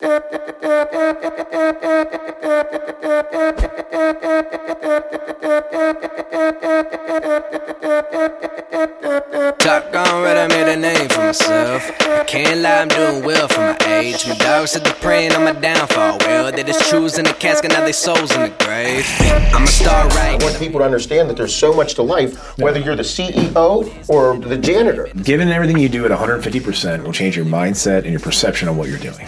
Top gone red, I made a name for myself. Can't lie, I'm doing well for my age. My dog said they're praying on my downfall. Well, they just choosing the casket, now they souls in the grave. I'm a star right. I want people to understand that there's so much to life, whether you're the CEO or the janitor. Given everything you do at 150% will change your mindset and your perception of what you're doing.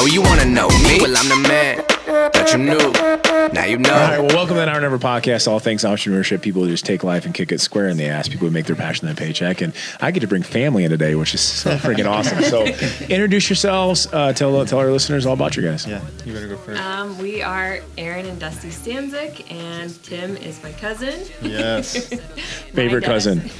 Oh, you wanna know me? Well, I'm the man that you knew. Now you know. All right, well, welcome to the Hour Never podcast. All things entrepreneurship. People who just take life and kick it square in the ass. People who make their passion their paycheck. And I get to bring family in today, which is so freaking awesome. So, introduce yourselves. Uh, tell tell our listeners all about you guys. Yeah, you better go first. Um, we are Erin and Dusty Stanczyk, and Tim is my cousin. yes, Favorite cousin.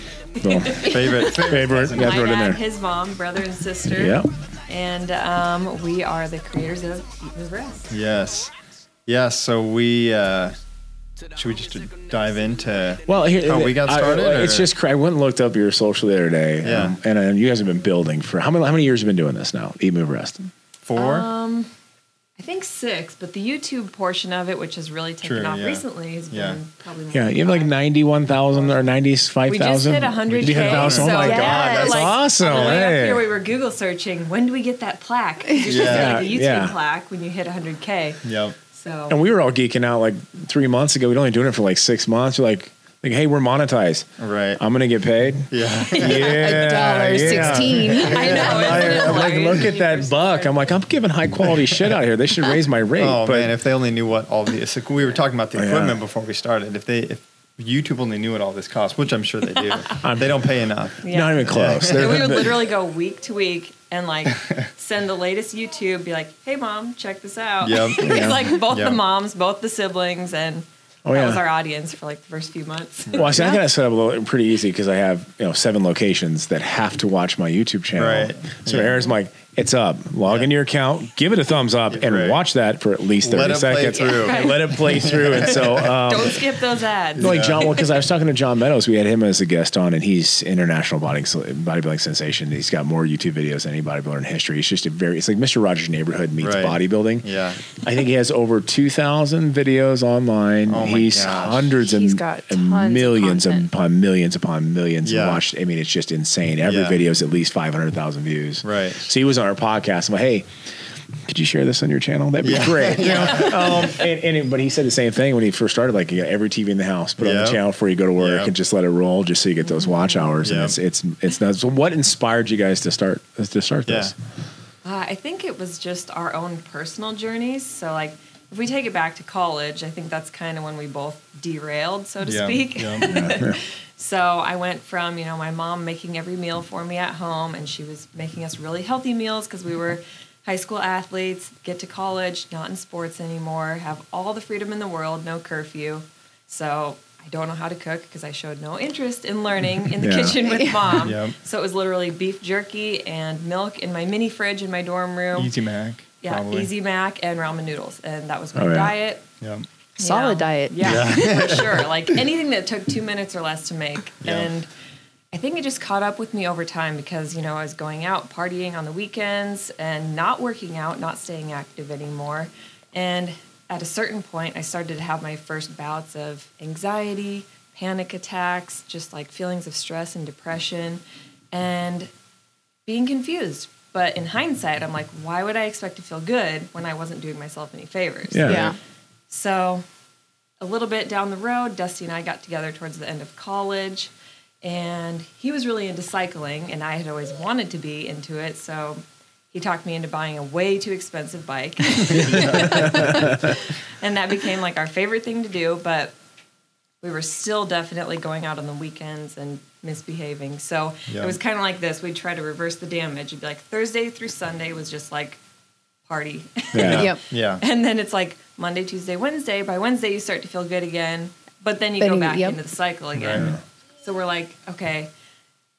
Well, favorite. favorite. My Yeah, throw it in there. his mom, brother, and sister. Yeah. And um, we are the creators of Eat Move Rest. Yes, yes. So we uh, should we just dive into? Well, here, How we got I- started, it's or- just cra- I went and looked up your social the other day. Yeah. um, and uh, you guys have been building for how many how many years have you been doing this now? Eat, move, rest. four. Um, I think six, but the YouTube portion of it, which has really taken True, off yeah. recently, has Yeah. been probably more Yeah, you have like five. ninety one thousand or ninety five We just thousand. hit 100K. You 100,000? Oh so my yeah, god, that's like, awesome! On up Hey. here, we were Google searching when do we get that plaque? 'Cause You're Yeah. get a YouTube Yeah. plaque when you hit 100K. yep. So And we were all geeking out like three months ago. We'd only doing it for like six months. We're like, like, hey, we're monetized. Right. I'm gonna get paid. yeah. Yeah, yeah. sixteen. I know. isn't I'm like, look at that buck. I'm like, I'm giving high quality shit out here. They should raise my rate. Oh but man, if they only knew what all these. Like, we were talking about the Oh, yeah. equipment before we started. If they, if YouTube only knew what all this costs, which I'm sure they do, they don't pay enough. Yeah. not even close. And we They're- would literally go week to week and like send the latest YouTube, be like, "Hey, mom, check this out." Yep. it's like both Yep. the moms, both the siblings, and Oh, that yeah. was our audience for like the first few months. Well, I see, I got it set up a little pretty easy because I have you know seven locations that have to watch my YouTube channel. Right. So Yeah. Aaron's like, it's up. Log Yeah. in your account, give it a thumbs up, and Right. watch that for at least thirty Let it play seconds. through. And let it play through. And so, um, Don't skip those ads. like John, well, because I was talking to John Meadows, we had him as a guest on, and he's international bodybuilding bodybuilding sensation. He's got more YouTube videos than any bodybuilder in history. He's just a very, it's like Mr. Rogers' Neighborhood meets Right. bodybuilding. Yeah. I think he has over 2,000 videos online. Oh my He's gosh. hundreds He's and, got and tons of millions upon millions upon millions Yeah. watched. I mean, it's just insane. Every Yeah. video is at least 500,000 views. Right. So he was on our podcast. I'm like, hey, could you share this on your channel? That'd be Yeah. great. You know? um, and, and, but he said the same thing when he first started. Like, you got every TV in the house, put it on the channel before you go to work, Yep. and just let it roll, just so you get those watch hours. And it's it's it's nuts. So, what inspired you guys to start to start Yeah. this? Uh, I think it was just our own personal journeys. So, like, if we take it back to college, I think that's kind of when we both derailed, so to Yeah. speak. Yeah. So I went from, you know, my mom making every meal for me at home, and she was making us really healthy meals because we were high school athletes, get to college, not in sports anymore, have all the freedom in the world, no curfew. So I don't know how to cook because I showed no interest in learning in the Yeah. kitchen with mom. So it was literally beef jerky and milk in my mini fridge in my dorm room. Easy Mac. Yeah, probably. Easy Mac and ramen noodles. And that was my Oh, yeah. diet. Yep. you Solid know. diet. Yeah, for sure. Like anything that took two minutes or less to make. Yeah. And I think it just caught up with me over time because, you know, I was going out partying on the weekends and not working out, not staying active anymore. And at a certain point, I started to have my first bouts of anxiety, panic attacks, just like feelings of stress and depression, and being confused. But in hindsight, I'm like, why would I expect to feel good when I wasn't doing myself any favors? Yeah. Yeah. So, a little bit down the road, Dusty and I got together towards the end of college, and he was really into cycling, and I had always wanted to be into it. So, he talked me into buying a way too expensive bike. and that became like our favorite thing to do, but we were still definitely going out on the weekends and misbehaving. So Yeah. it was kind of like this. We'd try to reverse the damage. It'd be like Thursday through Sunday was just like party. Yeah. Yep. Yeah. And then it's like Monday, Tuesday, Wednesday. By Wednesday, you start to feel good again, but then you Then go you- back yep. into the cycle again. Right. So we're like, okay,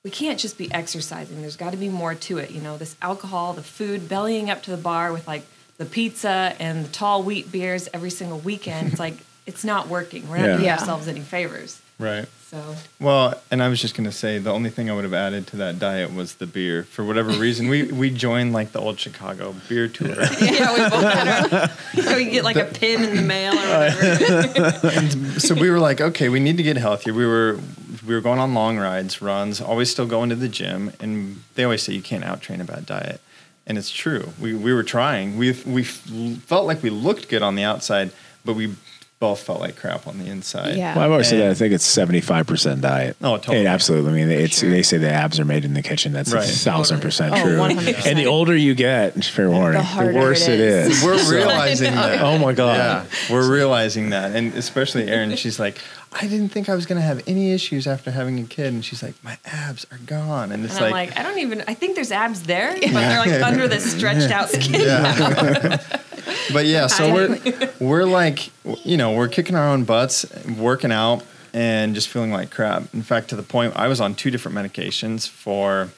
we can't just be exercising. There's got to be more to it. You know, this alcohol, the food, bellying up to the bar with like the pizza and the tall wheat beers every single weekend. It's like it's not working. We're not Yeah. doing Yeah. ourselves any favors. Right. So Well, and I was just gonna say the only thing I would have added to that diet was the beer. For whatever reason, we we joined like the old Chicago beer tour. yeah, we both had our, so we get like a pin in the mail or whatever. so we were like, okay, we need to get healthier. We were we were going on long rides, runs, always still going to the gym, and they always say you can't out train a bad diet, and it's true. We we were trying. We we felt like we looked good on the outside, but we both felt like crap on the inside. Yeah. Well, I've always said that. I think it's seventy five percent diet. Oh, totally. It absolutely. I mean, it's Sure. they say the abs are made in the kitchen. That's Right. a thousand percent Oh, true. 100%. And the older you get, fair warning, the, harder worse it it is. is. We're realizing that. oh my god. Yeah, we're realizing that, and especially Erin. She's like, I didn't think I was going to have any issues after having a kid, and she's like, my abs are gone, and it's And I'm like, like, I don't even. I think there's abs there, but they're like under the stretched out skin. but yeah, so we're we're like, you know, we're kicking our own butts, working out, and just feeling like crap. In fact, to the point I was on two different medications for.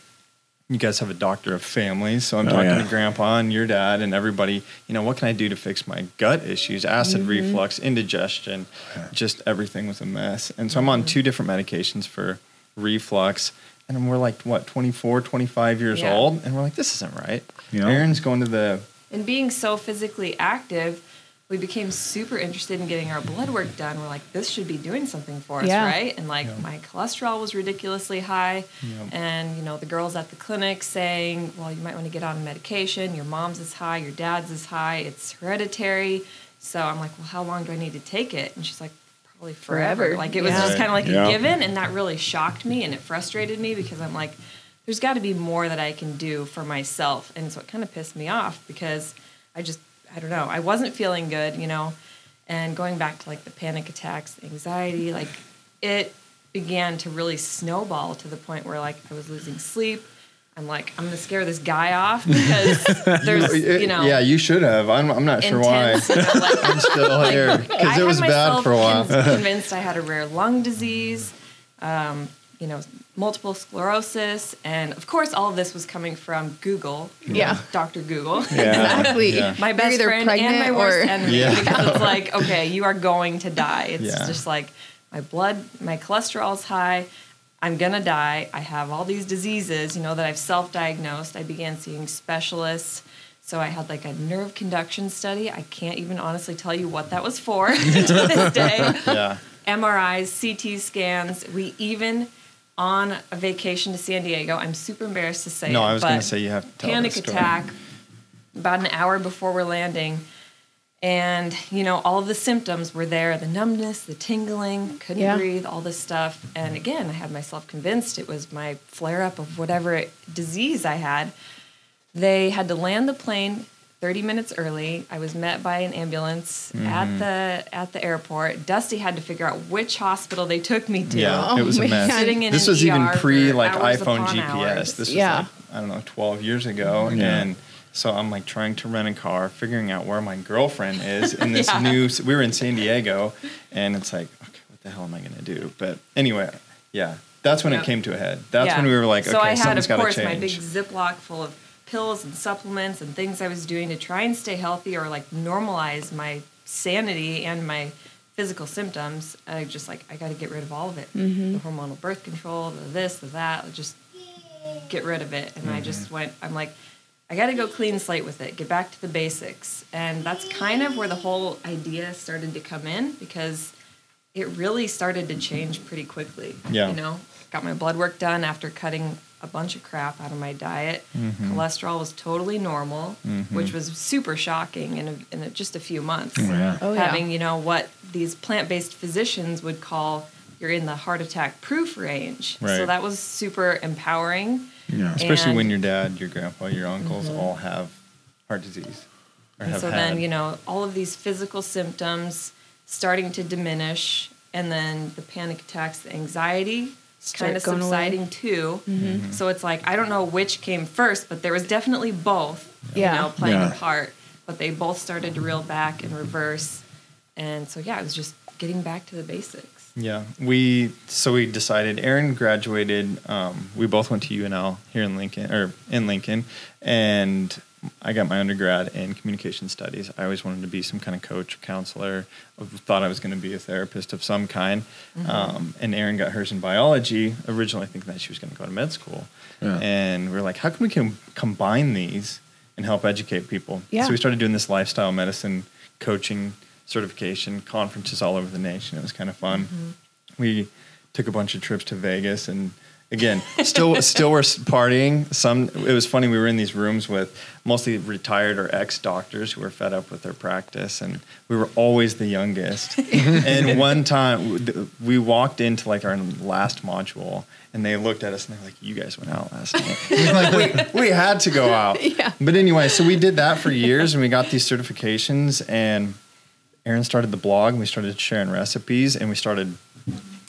You guys have a doctor of families, so I'm Oh, talking yeah. to Grandpa and your dad and everybody. You know, what can I do to fix my gut issues, acid mm-hmm. reflux, indigestion, just everything was a mess. And so I'm on two different medications for reflux, and we're like what 24, 25 years Yeah. old, and we're like, this isn't right. Yeah. Erin's going to the And being so physically active, we became super interested in getting our blood work done. We're like, this should be doing something for us, Yeah. right? And like, my cholesterol was ridiculously high. And, you know, the girls at the clinic saying, well, you might want to get on medication. Your mom's is high, your dad's is high, it's hereditary. So I'm like, well, how long do I need to take it? And she's like, probably forever. Forever. Like, it was Yeah. just kind of like Yeah. a given. And that really shocked me and it frustrated me because I'm like, there's got to be more that I can do for myself. And so it kind of pissed me off because I just, I don't know, I wasn't feeling good, you know. And going back to like the panic attacks, anxiety, like it began to really snowball to the point where like I was losing sleep. I'm like, I'm gonna scare this guy off because there's, you know, yeah, you should have. I'm, I'm not sure why. you know, like, I'm still here because it was bad for a while. con- convinced I had a rare lung disease, um, you know, multiple sclerosis, and of course, all of this was coming from Google. Yeah. Dr. Google. Yeah. Exactly. Yeah. My You're best friend and my worst or- enemy Yeah. because it's like, okay, you are going to die. It's Yeah. just like my blood, my cholesterol's high. I'm gonna die. I have all these diseases, you know, that I've self-diagnosed. I began seeing specialists. So I had like a nerve conduction study. I can't even honestly tell you what that was for to this day. Yeah. MRIs, CT scans. We even on a vacation to San Diego. I'm super embarrassed to say No, it, I was going but to say you have to tell panic story. attack about an hour before we're landing. And, you know, all of the symptoms were there the numbness, the tingling, couldn't Yeah. breathe, all this stuff. And again, I had myself convinced it was my flare up of whatever disease I had. They had to land the plane 30 minutes early. I was met by an ambulance Mm-hmm. at the at the airport. Dusty had to figure out which hospital they took me to. Yeah, Oh it was a mess. Sitting in this an was even ER pre like iPhone GPS. hours. This was Yeah. like I don't know, 12 years ago, Yeah. and so I'm like trying to rent a car, figuring out where my girlfriend is in this Yeah. new. We were in San Diego, and it's like, okay, what the hell am I going to do? But anyway, yeah, that's when Yep. it came to a head. That's Yeah. when we were like, okay, so I had, something's of got to course, my big Ziploc full of pills and supplements and things I was doing to try and stay healthy or like normalize my sanity and my physical symptoms. I just like I got to get rid of all of it. Mm-hmm. The hormonal birth control, the this, the that. Just get rid of it. And I just went. I'm like. I got to go clean slate with it, get back to the basics. And that's kind of where the whole idea started to come in because it really started to change pretty quickly. Yeah. You know, got my blood work done after cutting a bunch of crap out of my diet. Mm-hmm. Cholesterol was totally normal, mm-hmm. which was super shocking in, a, in a, just a few months. Oh, yeah. Oh, yeah. Having, you know, what these plant based physicians would call you're in the heart attack proof range. So that was super empowering. Yeah. Especially when your dad, your grandpa, your uncles mm-hmm. all have heart disease. Or And have so had. then, you know, all of these physical symptoms starting to diminish, and then the panic attacks, the anxiety Start kind of going away. subsiding too. Mm-hmm. So it's like, I don't know which came first, but there was definitely both, Yeah. you know, playing Yeah. a part. But they both started to reel back and reverse. And so, yeah, it was just getting back to the basics. Yeah, we so we decided. Erin graduated. Um, we both went to UNL here in Lincoln or in Lincoln, and I got my undergrad in communication studies. I always wanted to be some kind of coach, counselor. I thought I was going to be a therapist of some kind. Um, and Erin got hers in biology, originally thinking that she was going to go to med school. Yeah. And we are like, how can we com- combine these and help educate people? Yeah. So we started doing this lifestyle medicine coaching certification conferences all over the nation. It was kind of fun. We took a bunch of trips to Vegas and again, still still we're partying. Some it was funny we were in these rooms with mostly retired or ex doctors who were fed up with their practice and we were always the youngest. and one time we walked into like our last module and they looked at us and they're like, "You guys went out last night." We're like we, we had to go out. Yeah. But anyway, so we did that for years and we got these certifications and Erin started the blog and we started sharing recipes and we started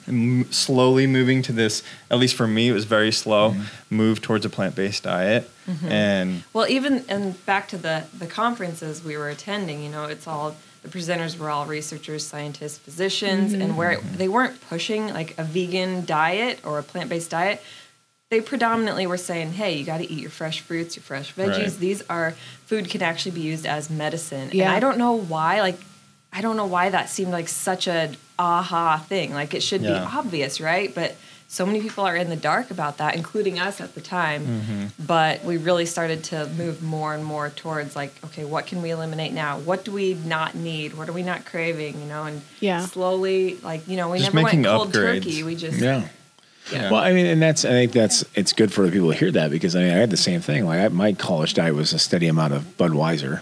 m- slowly moving to this at least for me it was very slow mm-hmm. move towards a plant-based diet mm-hmm. and Well, even and back to the the conferences we were attending, you know, it's all the presenters were all researchers, scientists, physicians, and mm-hmm. where it, they weren't pushing like a vegan diet or a plant based diet. They predominantly were saying, "Hey, you got to eat your fresh fruits, your fresh veggies. Right. These are food can actually be used as medicine." Yeah. And I don't know why, like, I don't know why that seemed like such a aha thing. Like it should Yeah. be obvious, right? But so many people are in the dark about that, including us at the time. Mm-hmm. But we really started to move more and more towards like, okay, what can we eliminate now? What do we not need? What are we not craving? You know, and Yeah. slowly, like you know, we Just never went cold upgrades. turkey. We just Yeah. Yeah. Well, I mean, and that's I think that's it's good for the people to hear that because I mean I had the same thing. Like I, my college diet was a steady amount of Budweiser,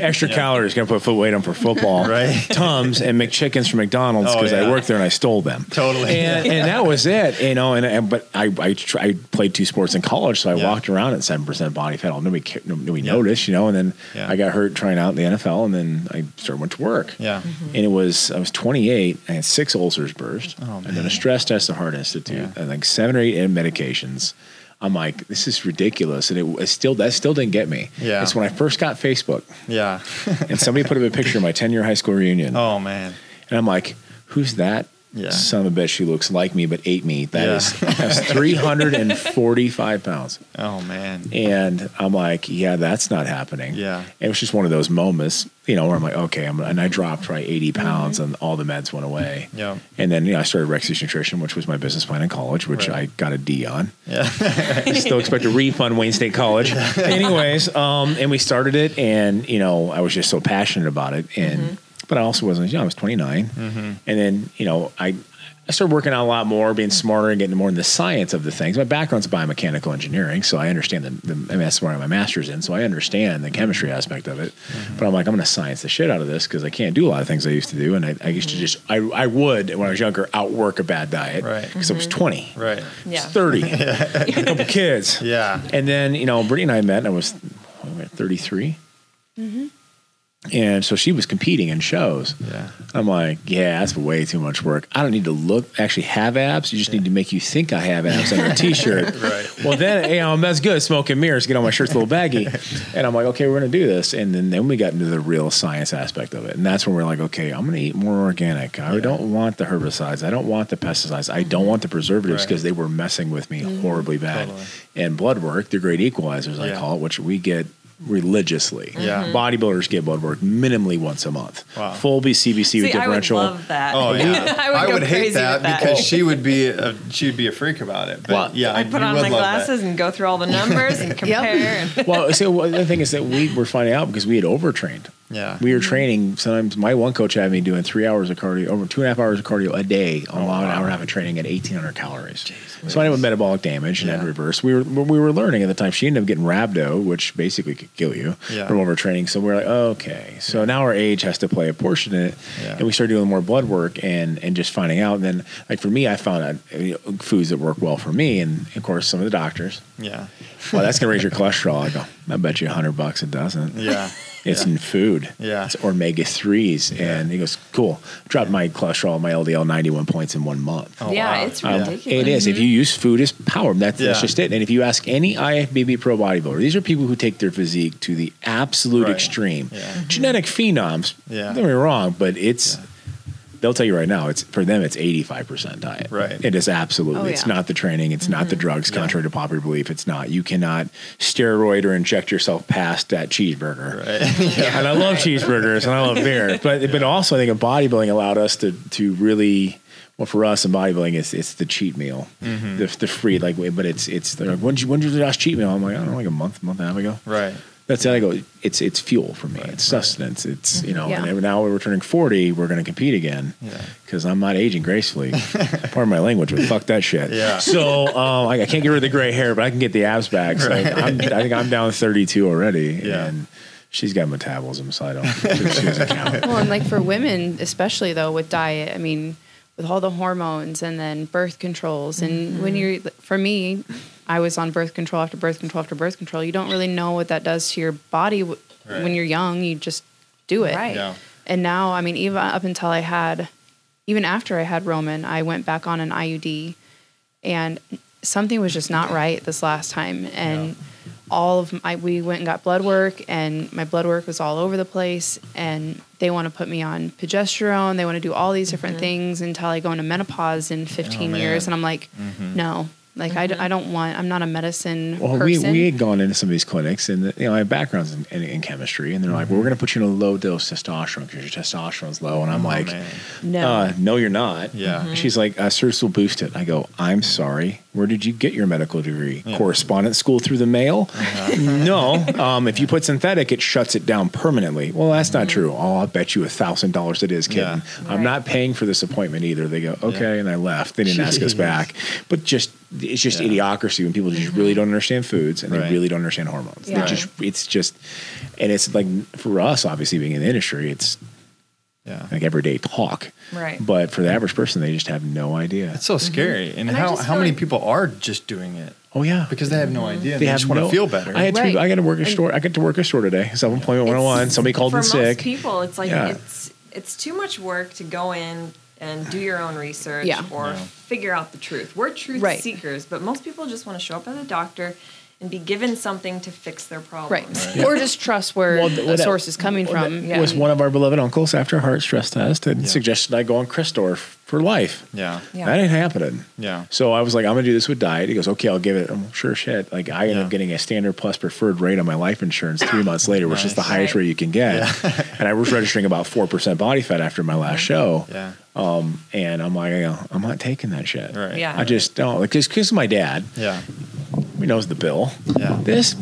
extra calories, gonna put foot weight on for football, Mm-hmm. Right. Tums and McChickens from McDonald's Oh, because yeah. I worked there and I stole them. Totally. and, and that was it, you know. And, and but I I, tr- I played two sports in college, so I Yeah. walked around at seven percent body fat. All nobody ca- nobody Yeah. noticed, you know. And then Yeah. I got hurt trying out in the NFL, and then I started went to work. yeah And it was I was 28. I had six ulcers burst, Oh, and then a stress test at the Heart Institute, Yeah. and like seven or eight medications. I'm like, this is ridiculous, and it, it still that still didn't get me. Yeah. it's when I first got Facebook, yeah and somebody put up a picture of my 10 year high school reunion, oh man and I'm like, who's that? Yeah. Son of a bitch, she looks like me but ate me. That Yeah. is that's 345 pounds. oh man And I'm like, yeah, that's not happening. Yeah. It was just one of those moments, you know, where I'm like, okay, I'm, and I dropped probably 80 pounds and all the meds went away. Yeah. And then, you know, I started Rex's Nutrition, which was my business plan in college, which Right. I got a D on. yeah still expect a refund Wayne State College. Anyways, um, and we started it and, you know, I was just so passionate about it. And, but I also wasn't young. I was 29. And then, you know, I, I started working out a lot more, being smarter and getting more in the science of the things. My background's biomechanical engineering, so I understand the, the I mean, that's where I my master's in, so I understand the chemistry aspect of it. But I'm like, I'm going to science the shit out of this because I can't do a lot of things I used to do, and I, I used to just, I, I would when I was younger outwork a bad diet, Right. Because I was mm-hmm. 20, right I was Yeah. 30, a couple kids, yeah and then, you know, Brittany and I met, and I was what, am I, 33. Mm-hmm. And so she was competing in shows. Yeah. I'm like, yeah, that's way too much work. I don't need to look, actually have abs. You just need to make you think I have abs on your t shirt. Right. Well, then, you know, that's good. Smoke and mirrors, get on my shirt's a little baggy. And I'm like, okay, we're going to do this. And then, then we got into the real science aspect of it. And that's when we're like, okay, I'm going to eat more organic. I don't want the herbicides. I don't want the pesticides. I don't want the preservatives Right. because they were messing with me mm-hmm. horribly bad. Totally. And blood work, the great equalizers, I Yeah. call it, which we get religiously. Yeah. Mhm. Bodybuilders get blood work minimally once a month. Wow. Full BCBC with See, I would differential. love that. Oh yeah, I would, go hate that, that. because she would be a, she'd be a freak about it. But Well, yeah, I'd put you on would my love that. glasses and go through all the numbers and compare. and well, see, well, the thing is that we were finding out because we had overtrained. Yeah. We were training. Sometimes my one coach had me doing three hours of cardio, over two and a half hours of cardio a day, on an hour and a half of training at 1,800 calories. so I ended up with metabolic damage and had Yeah. reverse. We were we were learning at the time. She ended up getting rhabdo, which basically could kill you Yeah. from overtraining. So we're like, okay. So now our age has to play a portion in it, Yeah. and we started doing more blood work and and just finding out. And then, like for me, I found out you know, foods that work well for me, and of course, some of the doctors. Yeah. Well, that's gonna raise your cholesterol. I go, I bet you a hundred bucks it doesn't. Yeah. It's yeah. in food. Yeah. It's omega threes. And he goes, Cool. Dropped my cholesterol, my LDL 91 points in one month. Oh, yeah, wow. it's Um, ridiculous. it is. If you use food as power, that's, that's just it. And if you ask any IFBB pro bodybuilder, these are people who take their physique to the absolute Right. extreme. Yeah. Genetic phenoms, Yeah. don't get me wrong, but it's they'll tell you right now, it's for them, it's 85% diet. Right. It is absolutely. Oh, It's not the training. It's not the mm-hmm. drugs, Yeah. contrary to popular belief. It's not. You cannot steroid or inject yourself past that cheeseburger. And I love cheeseburgers and I love beer. But but also I think in bodybuilding allowed us to to really well for us in bodybuilding it's it's the cheat meal. Mm-hmm. The the free like but it's it's like, when did you when did you last cheat meal? I'm like, I don't know, like a month, month and a half ago. Right. That's it. I go. It's it's fuel for me. it's sustenance. It's you know. Yeah. And now we're turning forty. We're going to compete again. Yeah. Because I'm not aging gracefully. Pardon my language, but fuck that shit. Yeah. So um, I, I can't get rid of the gray hair, but I can get the abs back. So I'm, I think I'm down 32 already. Yeah. And she's got metabolism, so I don't. She doesn't count. Well, and like for women, especially though with diet, I mean, with all the hormones and then birth controls, and when you're, for me, I was on birth control after birth control after birth control. You don't really know what that does to your body w- Right. when you're young. You just do it. Right. Yeah. And now, I mean, even up until I had, even after I had Roman, I went back on an IUD, and something was just not right this last time. And all of my, we went and got blood work, and my blood work was all over the place. And they want to put me on progesterone. They want to do all these different mm-hmm. things until I go into menopause in 15 man. years. And I'm like, mm-hmm. no. Like I, d- I don't want. I'm not a medicine Well, we, person. we had gone into some of these clinics, and you know, I have backgrounds in, in, in chemistry, and they're like, "Well, we're going to put you in a low dose testosterone because your testosterone's low." And I'm like, man. no. uh, "No, you're not." Yeah. She's like, uh, "Sir, will boost it." I go, "I'm sorry. Where did you get your medical degree? Correspondence school through the mail? no. Um, if you put synthetic, it shuts it down permanently. Well, that's not true. Oh, I'll bet you a thousand dollars it is, kitten. Yeah. I'm Right. not paying for this appointment either. They go, okay, and I left. They didn't ask us back. But just it's just Yeah. idiocracy when people just really mm-hmm. don't understand foods and Right. they really don't understand hormones. They Yeah. just it's just and it's like for us, obviously being in the industry, it's Yeah. like everyday talk. Right. But for the average person, they just have no idea. It's so mm-hmm. scary. And, And how, how many like- people are just doing it? oh yeah, Because they have no mm-hmm. idea. they, They, have just want no- to feel better. I had to, Right. I got to work a And- store. I got to work a store today. Self employment one on one. It's- Somebody called for in sick. people, it's like Yeah. it's it's too much work to go in and do your own research Yeah. or Yeah. figure out the truth. We're truth Right. seekers, but most people just want to show up at a doctor and be given something to fix their right. problems. Or just trust where Well, the th- that- source is coming Well, from. that was one of our beloved uncles after a heart stress test and Yeah. suggested I go on Crestor for life. yeah. Yeah. That ain't happening. Yeah. So I was like, I'm gonna do this with diet. He goes, okay, I'll give it. I'm sure shit. Like I ended Yeah. up getting a standard plus preferred rate on my life insurance three months later, which is the highest Right. rate you can get. and I was registering about four percent body fat after my last show. Yeah. Um, and I'm like, you know, I'm not taking that shit. Right. Yeah. I just don't like because my dad, Yeah. he knows the bill. Yeah. This.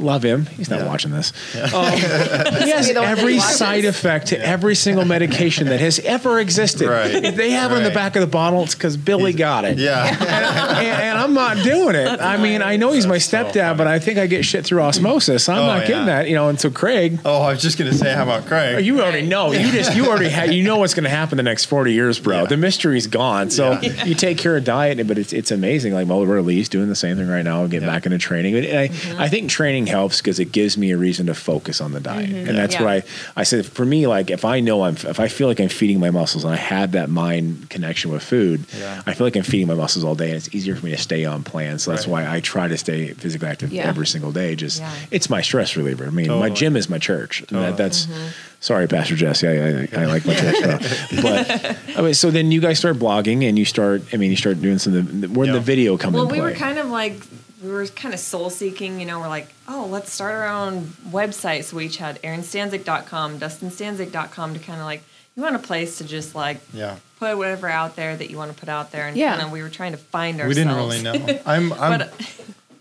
Love him. He's not Yeah. watching this. Um, he has be the one that every side effect to every single medication that has ever existed. Right. If they have it on the back of the bottle, it's because Billy got it Yeah. and, and I'm not doing it. I mean, I know he's my That's so stepdad, funny. but I think I get shit through osmosis. I'm Oh, not getting yeah. that, you know. And so Craig, oh, I was just gonna say, how about Craig? you already know. You just you already had you know what's going to happen the next 40 years, bro. Yeah. The mystery's gone. So Yeah. you take care of diet, but it's it's amazing. Like Mulder Lee's doing the same thing right now, getting Yeah. back into training. And I, I think training helps because it gives me a reason to focus on the diet, mm-hmm. and that's Yeah. what I I said. For me, like if I know I'm if I feel like I'm feeding my muscles and I have that mind connection with food, Yeah. I feel like I'm feeding my muscles all day, and it's easier for me to stay on plan. So that's Right. why I try to stay physically active Yeah. every single day. Just it's my stress reliever. I mean, my gym is my church. Totally. that, that's mm-hmm. sorry, Pastor Jesse. I, I, I like my church, but I mean, so then you guys start blogging and you start. I mean, you start doing some. Of the, where Yeah. the video come Well, in we play? were kind of like we were kind of soul seeking, you know, we're like, oh, let's start our own website. So we each had erinstanczyk.com, dustinstanczyk.com to kind of like you want a place to just like Yeah. put whatever out there that you want to put out there and Yeah. kind of we were trying to find ourselves. We didn't really know. I'm. I'm But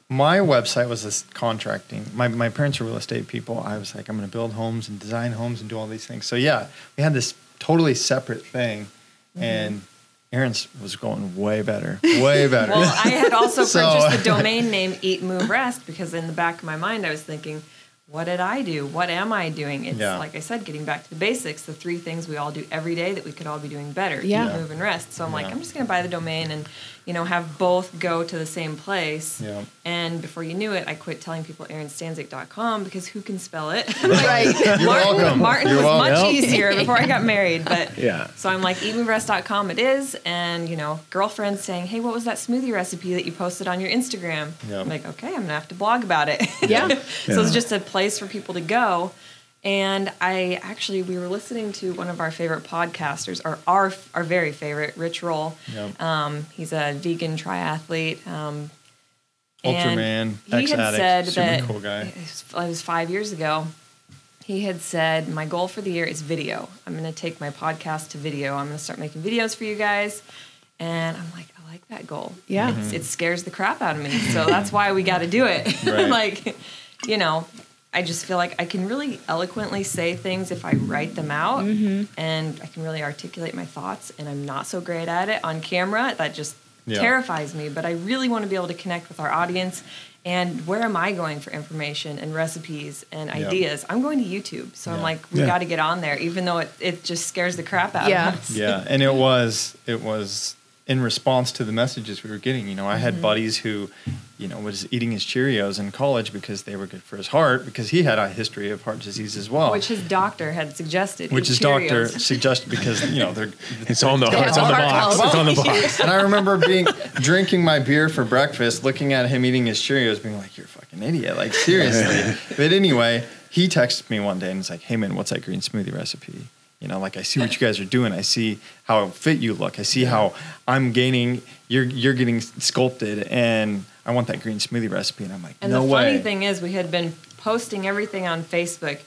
my website was this contracting. My, my parents are real estate people. I was like, I'm going to build homes and design homes and do all these things. So yeah, we had this totally separate thing, Mm-hmm. and Erin's was going way better, way better. Well, I had also So- purchased the domain name Eat Move Rest because in the back of my mind I was thinking, what did I do? What am I doing? It's Yeah. like I said, getting back to the basics, the three things we all do every day that we could all be doing better. Yeah. Eat, move, and rest. So I'm like, I'm just gonna buy the domain and you know have both go to the same place. Yeah. And before you knew it, I quit telling people erinstanczyk.com because who can spell it? Right. You're Martin, welcome. Martin You're was welcome. much Yep. easier before I got married, but Yeah. So I'm like, eatmoverest.com it is, and you know, girlfriends saying, hey, what was that smoothie recipe that you posted on your Instagram? Yep. I'm like, okay, I'm gonna have to blog about it. Yeah. so it's just a place for people to go. And I actually we were listening to one of our favorite podcasters, or our our very favorite, Rich Roll. Yep. Um, he's a vegan triathlete. Um, Ultraman, and he had ex-addict, said super that cool guy. It was, it was five years ago. He had said, "My goal for the year is video. I'm going to take my podcast to video. I'm going to start making videos for you guys." And I'm like, I like that goal. Yeah. It's- it scares the crap out of me. So that's why we got to do it. Right. like, you know, I just feel like I can really eloquently say things if I write them out, mm-hmm. and I can really articulate my thoughts. And I'm not so great at it on camera. That just Yeah. terrifies me. But I really want to be able to connect with our audience. And where am I going for information and recipes and Yeah. ideas? I'm going to YouTube. So I'm like, we Yeah. got to get on there, even though it, it just scares the crap out Yeah. of us. yeah and it was it was in response to the messages we were getting you know i had mm-hmm. buddies who you know was eating his cheerios in college because they were good for his heart because he had a history of heart disease as well Which his doctor had suggested. which eat his doctor suggested because you know they're It's on the it's on the box. health. It's on the box. and I remember being drinking my beer for breakfast, looking at him eating his Cheerios, being like, "You're a fucking idiot!" Like seriously. but anyway, he texted me one day and was like, "Hey man, what's that green smoothie recipe?" You know, like I see what you guys are doing. I see how fit you look. I see how I'm gaining. You're you're getting sculpted, and I want that green smoothie recipe. And I'm like, And no the way. funny thing is, we had been posting everything on Facebook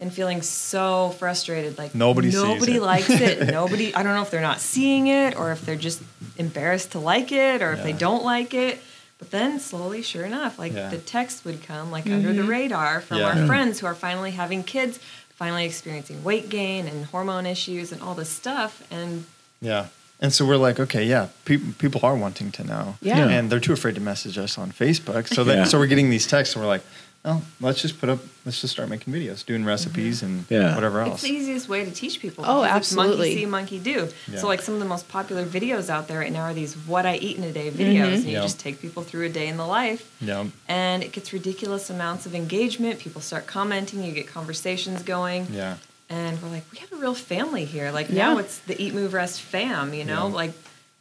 and feeling so frustrated. Like Nobody sees nobody it. likes it. nobody. I don't know if they're not seeing it or if they're just embarrassed to like it or if they don't like it. But then slowly, sure enough, like Yeah. the text would come like under the mm-hmm. radar from Yeah. our friends who are finally having kids, finally experiencing weight gain and hormone issues and all this stuff. And Yeah. And so we're like, okay, yeah, people people are wanting to know. Yeah. And they're too afraid to message us on Facebook. So that Yeah. so we're getting these texts and we're like, oh, let's just put up let's just start making videos, doing recipes mm-hmm. and Yeah. whatever It's the easiest way to teach people. Oh, because it's absolutely. Monkey see, monkey do. Yeah. So, like some of the most popular videos out there right now are these "What I Eat in a Day" mm-hmm. videos, and you Yeah. just take people through a day in the life, Yeah. and it gets ridiculous amounts of engagement. People start commenting, you get conversations going, Yeah. and we're like, we have a real family here. Like Yeah. now, it's the Eat, Move, Rest fam. You know, Yeah. like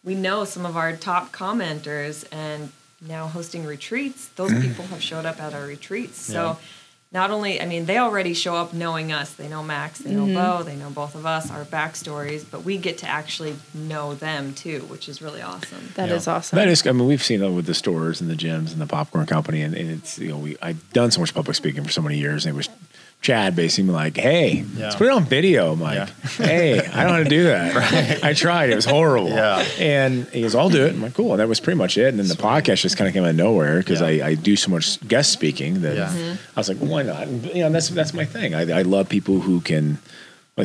we know some of our top commenters, and now hosting retreats. Those mm-hmm. people have showed up at our retreats. So. Yeah. Not only, I mean, they already show up knowing us. They know Max, they know mm-hmm. Bo, they know both of us, our backstories, but we get to actually know them too, which is really awesome. That is Yeah. awesome. That is, I mean, we've seen it with the stores and the gyms and the popcorn company, and, and it's you know, we I've done so much public speaking for so many years, and it was Chad basically like, "Hey, Yeah. let's put it on video." I'm like, Yeah. "Hey, I don't want to do that. I tried; it was horrible." Yeah. and he goes, "I'll do it." I'm like, "Cool." And that was pretty much it. And then the podcast just kind of came out of nowhere because Yeah. I, I do so much guest speaking that Yeah. Mm-hmm. I was like, well, "Why not?" And, you know, that's that's my thing. I, I love people who can.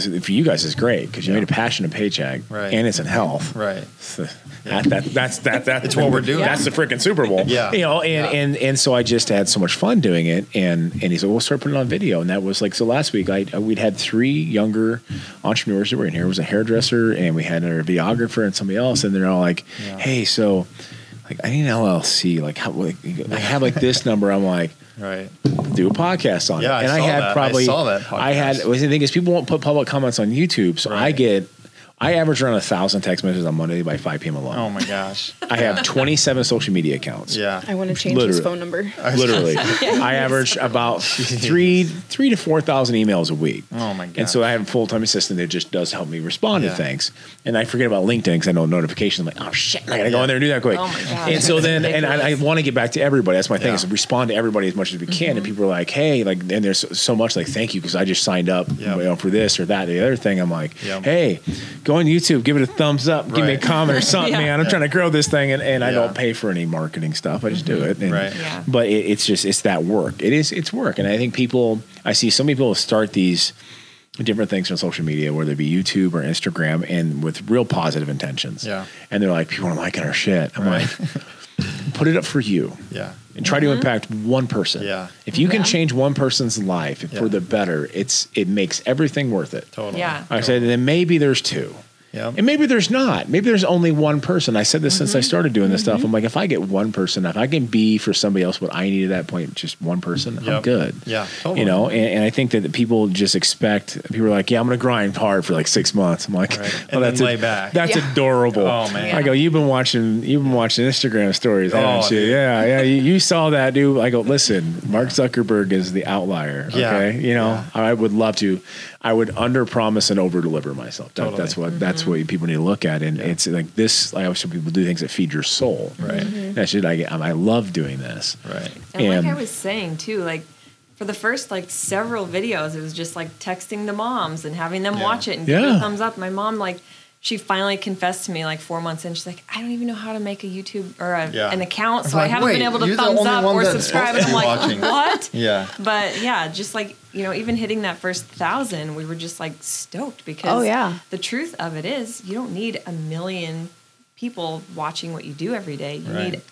For you guys, it's great because you Yeah. made a passion a paycheck, Right. and it's in health. Right. So that, that, that's that that It's what we're doing. That's the freaking Super Bowl. Yeah. You know, and, Yeah. and and so I just had so much fun doing it, and and he said, "We'll start putting it on video." And that was like so. Last week, I uh, we'd had three younger entrepreneurs that were in here. It was a hairdresser, and we had a videographer and somebody else, and they're all like. "Hey, so." Like I need an LLC. Like how like, I have like this number. I'm like, Right. do a podcast on Yeah, it. I And saw had that. I probably saw that I had the thing is people won't put public comments on YouTube, so I get I average around a thousand text messages on Monday by 5 p.m. alone. Oh my gosh. I have 27 social media accounts. Yeah. I want to change his phone number. Literally, I average about three, three to four thousand emails a week. Oh my gosh. And so. I have a full time assistant that just does help me respond Yeah. to things. And I forget about LinkedIn because I know notifications. I'm like, oh shit, I gotta go Yeah. in there and do that quick. Oh my God. And so then, and I, I want to get back to everybody. That's my thing Yeah. is respond to everybody as much as we can. Mm-hmm. And people are like, hey, like, and there's so- so much like, thank you because I just signed up Yeah. you know, for this or that. The other thing, I'm like, Yeah. hey, go on YouTube, give it a thumbs up, give me a comment or something, Yeah. man. I'm trying to grow this thing, and, and I don't pay for any marketing stuff. I just do mm-hmm. it. And- Right. Yeah. but it, it's just it's that work. It is it's work, and I think people I see so many people start these different things on social media, whether it be YouTube or Instagram, and with real positive intentions. Yeah. and they're like, people aren't liking our shit. I'm Right. like, put it up for you. Yeah. And try to mm-hmm. impact one person. Yeah. If you can change one person's life Yeah. for the better, it's it makes everything worth it. Totally. Yeah. I said, then maybe there's two. Yep. And maybe there's not. Maybe there's only one person. I said this since I mm-hmm. started doing this stuff. Mm-hmm. I'm like, if I get one person, if I can be for somebody else what I need at that point, just one person, I'm good. Yeah, totally. You know, and, and I think that people just expect people are like, yeah, I'm going to grind hard for like six months. I'm like, Right. oh, And that's a- lay back. That's Yeah. adorable. Oh, man. I go, you've been watching, you've been watching Instagram stories, oh, haven't Oh, you? dude. Yeah, yeah. You, you saw that, dude. I go, listen, Mark Zuckerberg is the outlier. Yeah. Okay, you know, Yeah. I would love to. I would under promise and over deliver myself. That, Totally. That's what mm-hmm. that's what people need to look at, and it's like this. I always tell people do things that feed your soul. Right. Mm-hmm. That's just I, um, I love doing this. Right. And, And- like I was saying too, like for the first like several videos, it was just like texting the moms and having them Yeah. watch it and give it a thumbs up. My mom like she finally confessed to me like four months in. She's like, I don't even know how to make a YouTube or a, Yeah. an account, so I'm I haven't been able to thumbs up or subscribe. And I'm like, watching. what? Yeah. But yeah, just like you know, even hitting that first thousand, we were just like stoked because Oh, yeah. the truth of it is you don't need a million people watching what you do every day. You Right. need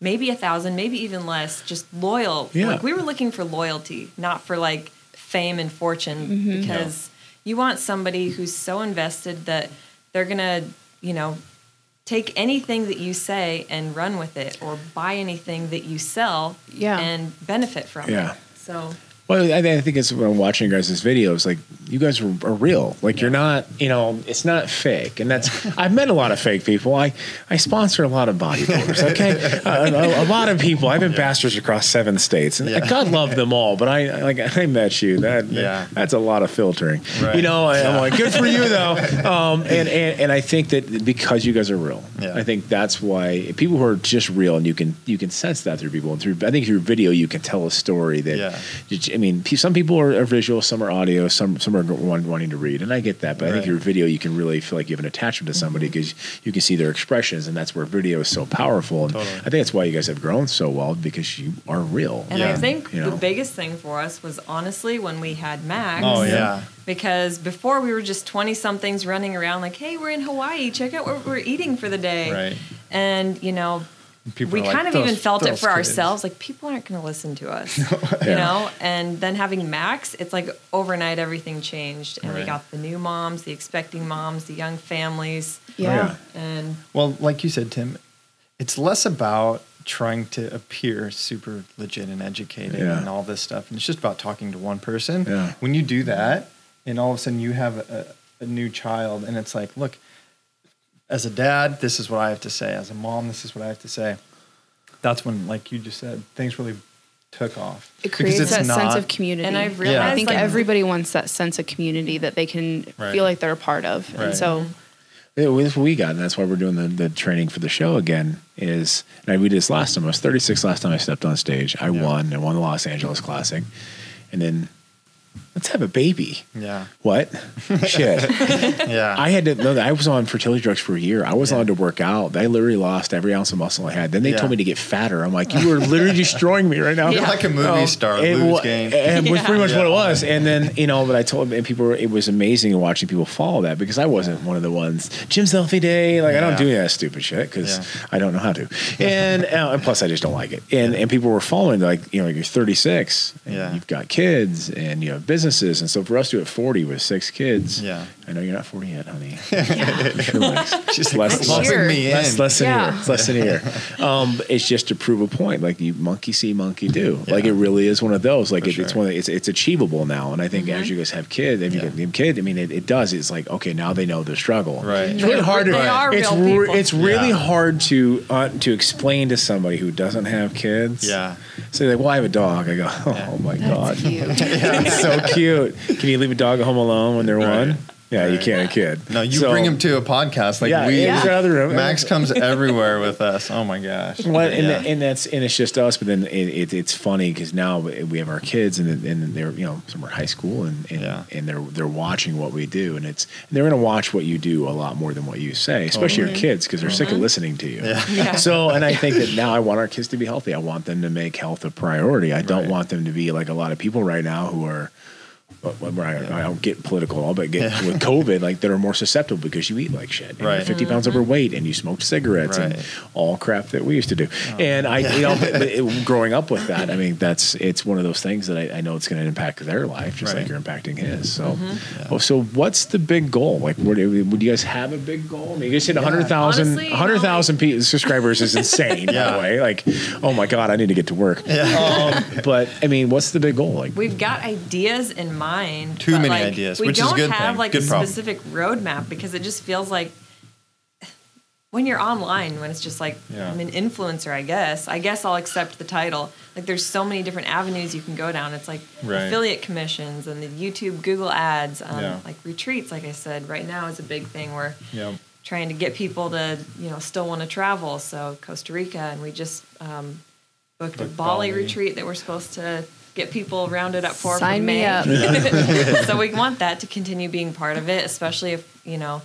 maybe a thousand, maybe even less, just loyal. Yeah. Like we were looking for loyalty, not for like fame and fortune because you want somebody who's so invested that they're gonna, you know, take anything that you say and run with it or buy anything that you sell Yeah. and benefit from Yeah. it. So Well, I, I think it's when I'm watching you guys' videos, like you guys are, are real. Like you're not, you know, it's not fake. And that's I've met a lot of fake people. I I sponsor a lot of bodybuilders. Okay, a, a, a lot of people. I've been pastors across seven states, and Yeah. God love them all. But I like I met you. That Yeah. that's a lot of filtering. Right. You know, and I'm like, good for you though. Um, and, and and I think that because you guys are real, Yeah. I think that's why people who are just real, and you can you can sense that through people. And through I think through video, you can tell a story that. Yeah. I mean, some people are, are visual, some are audio, some some are want, wanting to read, and I get that. But I think Right. your video, you can really feel like you have an attachment to somebody mm-hmm. because you can see their expressions, and that's where video is so powerful. And Totally. I think that's why you guys have grown so well because you are real. And Yeah. I think You know. the biggest thing for us was honestly when we had Max. Oh yeah. Because before we were just 20 somethings running around like, hey, we're in Hawaii. Check out what we're eating for the day. Right. And, you know, People we are like, kind of even felt it for kids." ourselves. Like, people aren't going to listen to us. You Yeah. know? And then having Max, it's like overnight everything changed. And we got the new moms, the expecting moms, the young families. Oh, yeah. And Well, like you said, Tim, it's less about trying to appear super legit and educated Yeah. and all this stuff. And it's just about talking to one person. Yeah. When you do that, and all of a sudden you have a, a new child, and it's like, look, as a dad, this is what I have to say. As a mom, this is what I have to say. That's when, like you just said, things really took off. It Because creates it's that sense not- of community. And I've I think like- everybody wants that sense of community that they can Right. feel like they're a part of. Right. And so Yeah, that's what we got, and that's why we're doing the, the training for the show again. Is and I, we did this last time. I was 36 last time I stepped on stage. I Yeah. won. I won the Los Angeles Classic, and then let's have a baby. Yeah. What? Shit. Yeah. I had to know that I was on fertility drugs for a year. I wasn't Yeah. allowed to work out. I literally lost every ounce of muscle I had. Then they Yeah. told me to get fatter. I'm like, you are literally destroying me right now. You're like a movie Oh, star, it lose wa- game. And was pretty much Yeah. what it was. And then, you know, but I told and people were, it was amazing watching people follow that because I wasn't one of the ones. Jim's healthy day. Like, I don't Yeah. do that stupid shit because Yeah. I don't know how to. And, uh, and plus, I just don't like it. And, and people were following, like, you know, you're 36 and Yeah. you've got kids and you have businesses. And so for us to at 40 with six kids, Yeah. I know you're not 40 yet, honey. Sure, Lex. Just less, Next less, year. me less, in. less than Yeah. a year. It's less than a year. Um, it's just to prove a point. Like you monkey see, monkey do. Like it really is one of those. Like For it, it's one. Of, it's it's achievable now. And I think as you guys have kids, if you Yeah. get them kid, I mean, it, it does. It's like okay, now they know the struggle. Right. It's really They- hard to. they are it's real re- it's really Yeah. hard to uh, to explain to somebody who doesn't have kids. Yeah. So they're like, well, I have a dog. I go, oh, Yeah. my god, cute. it's so cute. Can you leave a dog at home alone when they're Right. one? Yeah, you can't. A kid. No, you So- bring him to a podcast like Yeah, we. in the other room. Max comes everywhere with us. Oh my gosh. Well, and, Yeah. and that's and it's just us. But then it, it, it's funny because now we have our kids, and and they're you know some are high school, and and, Yeah. and they're they're watching what we do, and it's they're going to watch what you do a lot more than what you say, especially your kids because they're sick of mm-hmm. listening to you. Yeah. Yeah. So, and I think that now I want our kids to be healthy. I want them to make health a priority. I don't Right. want them to be like a lot of people right now who are but when I, I don't get political at all, but get with COVID, like that are more susceptible because you eat like shit. And Right. You're 50 pounds overweight and you smoked cigarettes and all crap that we used to do. and I, you know, but, but it, growing up with that, I mean, that's it's one of those things that I, I know it's going to impact their life just like you're impacting his. So, oh, so what's the big goal? Like, what, would you guys have a big goal? I mean, you guys hit 100,000 Honestly, you know, 100,000 pe- subscribers is insane, by Yeah. the way. Like, oh my God, I need to get to work. Um, but I mean, what's the big goal? Like, We've got ideas in mind. Too many like, ideas, We which is a don't good have thing. like Good a problem. specific roadmap because it just feels like when you're online, when it's just like Yeah. I'm an influencer, I guess. I guess I'll accept the title. Like there's so many different avenues you can go down. It's like Right. affiliate commissions and the YouTube, Google ads, um, Yeah. like retreats. Like I said, right now is a big thing where Yep. trying to get people to you know still want to travel. So Costa Rica, and we just um, booked a Bali, Bali. retreat that we're supposed to get people rounded up for. Sign for me May. up. so we want that to continue being part of it, especially if you know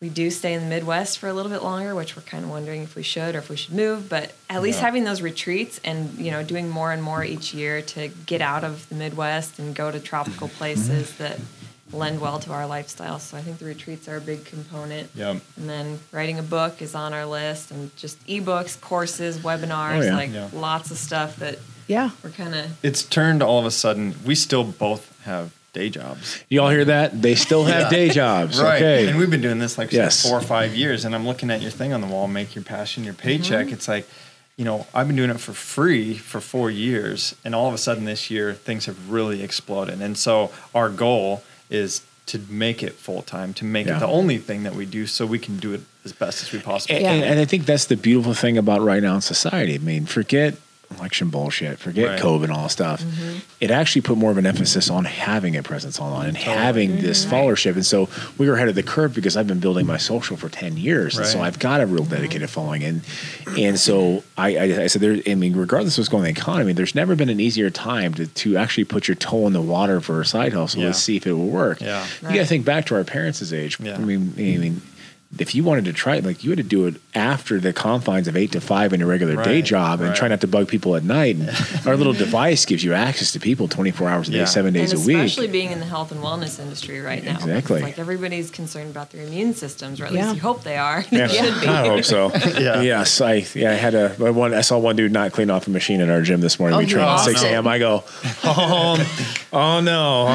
we do stay in the Midwest for a little bit longer, which we're kind of wondering if we should or if we should move. But at least Yeah. having those retreats and you know doing more and more each year to get out of the Midwest and go to tropical mm-hmm. places that lend well to our lifestyle. So I think the retreats are a big component. Yep. And then writing a book is on our list, and just ebooks, courses, webinars, Oh, yeah. like Yeah. lots of stuff that Yeah. we're kind of It's turned all of a sudden. We still both have day jobs. y'all hear that? They still have day jobs. Right. Okay. And we've been doing this like Yes. four or five years. And I'm looking at your thing on the wall, make your passion your paycheck. Mm-hmm. It's like, you know, I've been doing it for free for four years. And all of a sudden this year, things have really exploded. And so our goal is to make it full time, to make Yeah. it the only thing that we do so we can do it as best as we possibly And, can. and, and I think that's the beautiful thing about right now in society. I mean, forget election bullshit, forget Right. COVID and all that stuff. Mm-hmm. It actually put more of an emphasis on having a presence online and having mm-hmm. this followership. And so we were ahead of the curve because I've been building my social for 10 years. And so I've got a real mm-hmm. dedicated following. And and so I, I, I said, there, I mean, regardless of what's going on in the economy, there's never been an easier time to, to actually put your toe in the water for a side hustle Yeah. to see if it will work. Yeah. You got to think back to our parents' age. Yeah. I mean, I mean, if you wanted to try it, like you had to do it after the confines of eight to five in your regular day job and right. try not to bug people at night. And our little device gives you access to people 24 hours a day, Yeah. seven days and a week. especially being in the health and wellness industry right now. Exactly. Like everybody's concerned about their immune systems, or at Yeah. least you hope they are. Yeah, they should be. I hope so. Yeah. Yes, I yeah I had a one. I saw one dude not clean off a machine in our gym this morning. we Oh, trained at no. six a.m. I go, oh, oh no,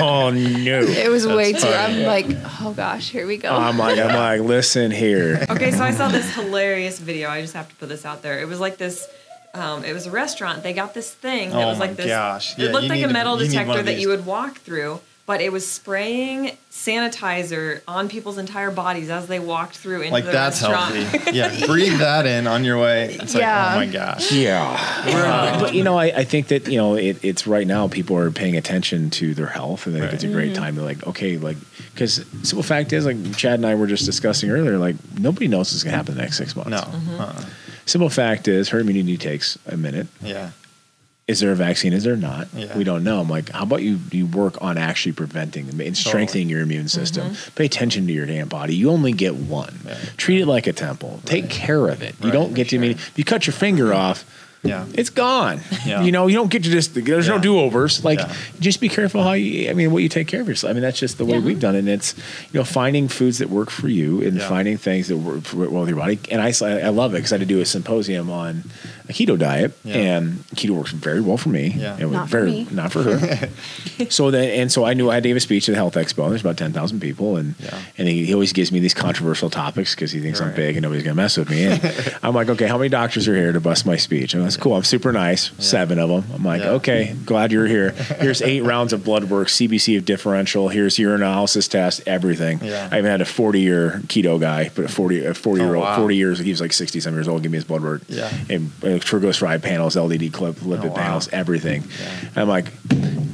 oh no. It was way too. funny. I'm like, oh gosh, here we go. I'm like, I'm like, listen here. Okay, so I saw this hilarious video. I just have to put this out there. It was like this. Um, it was a restaurant. They got this thing that Oh was like this. gosh. It Yeah, looked like a metal one detector that you would walk through, but it was spraying sanitizer on people's entire bodies as they walked through into Like the that's restaurant. healthy. Yeah. Breathe that in on your way. It's like, Yeah. oh my gosh. Yeah, Uh, but you know, I, I think that you know it, it's right now people are paying attention to their health, and I think Right. it's a great time to like, okay, like because simple fact is like Chad and I were just discussing earlier, like nobody knows what's going to happen the next six months. No. Mm-hmm. Uh-uh. Simple fact is herd immunity takes a minute. Yeah. Is there a vaccine? Is there not? Yeah. We don't know. I'm like, how about you you work on actually preventing and strengthening your immune system? Pay attention to your damn body. You only get one. Mm-hmm. Treat it like a temple. Take care of it. You Right, don't get to. I mean, if you cut your finger off. Yeah. It's gone. Yeah. You know, you don't get to just. There's no Yeah. do overs. Like, Yeah. just be careful how you. I mean, what you take care of yourself. I mean, that's just the way Yeah. we've done it. And it's you know finding foods that work for you and Yeah. finding things that work well with your body. And I I love it because I had to do a symposium on a keto diet, Yeah. and keto works very well for me. Yeah. It was Not for very me. not for her. so then, and so I knew I had to give a speech at the Health Expo. There's about ten thousand people, and Yeah. and he, he always gives me these controversial topics because he thinks I'm big and nobody's gonna mess with me. And I'm like, okay, how many doctors are here to bust my speech? And that's cool. I'm super nice. Seven of them. I'm like, Yeah. okay, glad you're here. Here's eight rounds of blood work, CBC of differential. Here's urinalysis test, everything. Yeah. I even had a 40 year keto guy, but a 40 a 40 year Oh, old, wow. 40 years. He was like 60 some years old. Give me his blood work. Yeah. And uh, triglyceride panels, LDD clip, lipid Oh, wow. panels, everything. Yeah. I'm like,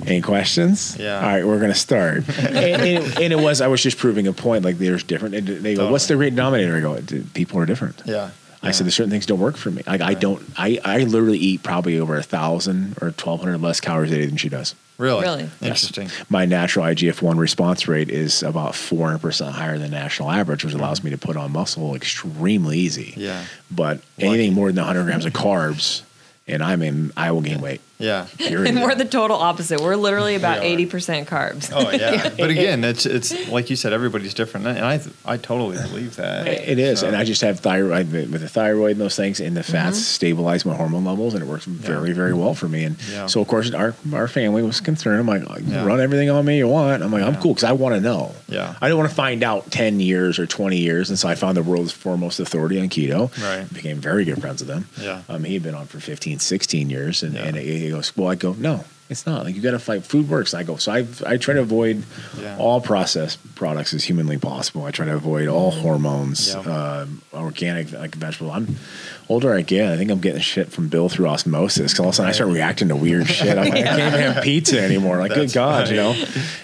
any questions? Yeah. All right, we're gonna start. and, and, it, and it was I was just proving a point. Like there's different. and They go, what's the Totally. rate denominator? I go, people are different. Yeah. I said there's certain things don't work for me. Like I don't. I I literally eat probably over a thousand or twelve hundred less calories a day than she does. Really? Really? Interesting. My natural IGF one response rate is about four hundred percent higher than national average, which allows mm. me to put on muscle extremely easy. Yeah. But anything more than 100 grams of carbs, and I'm in, I will gain weight. Yeah. Period. And we're the total opposite. We're literally about eighty percent carbs. Oh yeah. but again, it's it's like you said, everybody's different, and I I totally believe that. It is, So- and I just have thyroid with the thyroid and those things, and the fats stabilize my hormone levels, and it works very, very well for me. And Yeah. so, of course, our our family was concerned. I'm like, Yeah. run everything on me you want. I'm like, I'm cool because I want to know. Yeah. I didn't want to find out ten years or twenty years, and so I found the world's foremost authority on keto. Right. became very good friends with him. Yeah. um, he had been on for 15, 16 years, and Yeah. and he goes, well, I go, no. It's not like you got to fight. Food works. I go. So I I try to avoid Yeah. all processed products as humanly possible. I try to avoid all hormones, Yeah. um, organic, like vegetable. I'm older I get, I think I'm getting shit from Bill through osmosis. Cause all of a sudden I start reacting to weird shit. I'm like, I can't even have pizza anymore. Like, That's good God, you know?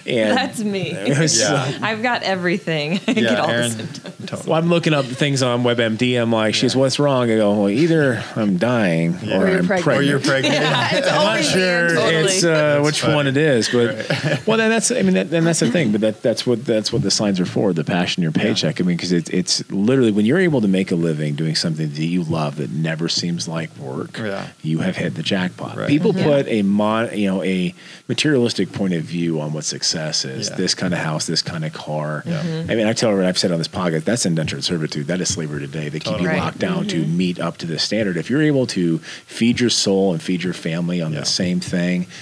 And That's me. Yeah. like- I've got everything. I get Yeah, all Aaron. the symptoms. Totally. well, I'm looking up things on WebMD. I'm like, she's what's wrong? I go, well, either I'm dying Yeah. or, Or you're I'm pregnant. pregnant. Or you're pregnant. it's I'm not sure totally. it's uh, which funny. one it is, but well, then that's I mean, that, and that's the thing. But that that's what that's what the signs are for. The passion, your paycheck. I mean, because it's it's literally when you're able to make a living doing something that you love that never seems like work. Yeah. you have hit the jackpot. Right. People Mm-hmm. put a mon, you know, a materialistic point of view on what success is. Yeah. This kind of house, this kind of car. Yeah. Mm-hmm. I mean, I tell her, I've said on this podcast, that's indentured servitude. That is slavery today. They keep you Right. locked down to Mm-hmm. meet up to the standard. If you're able to feed your soul and feed your family on Yeah. the same thing,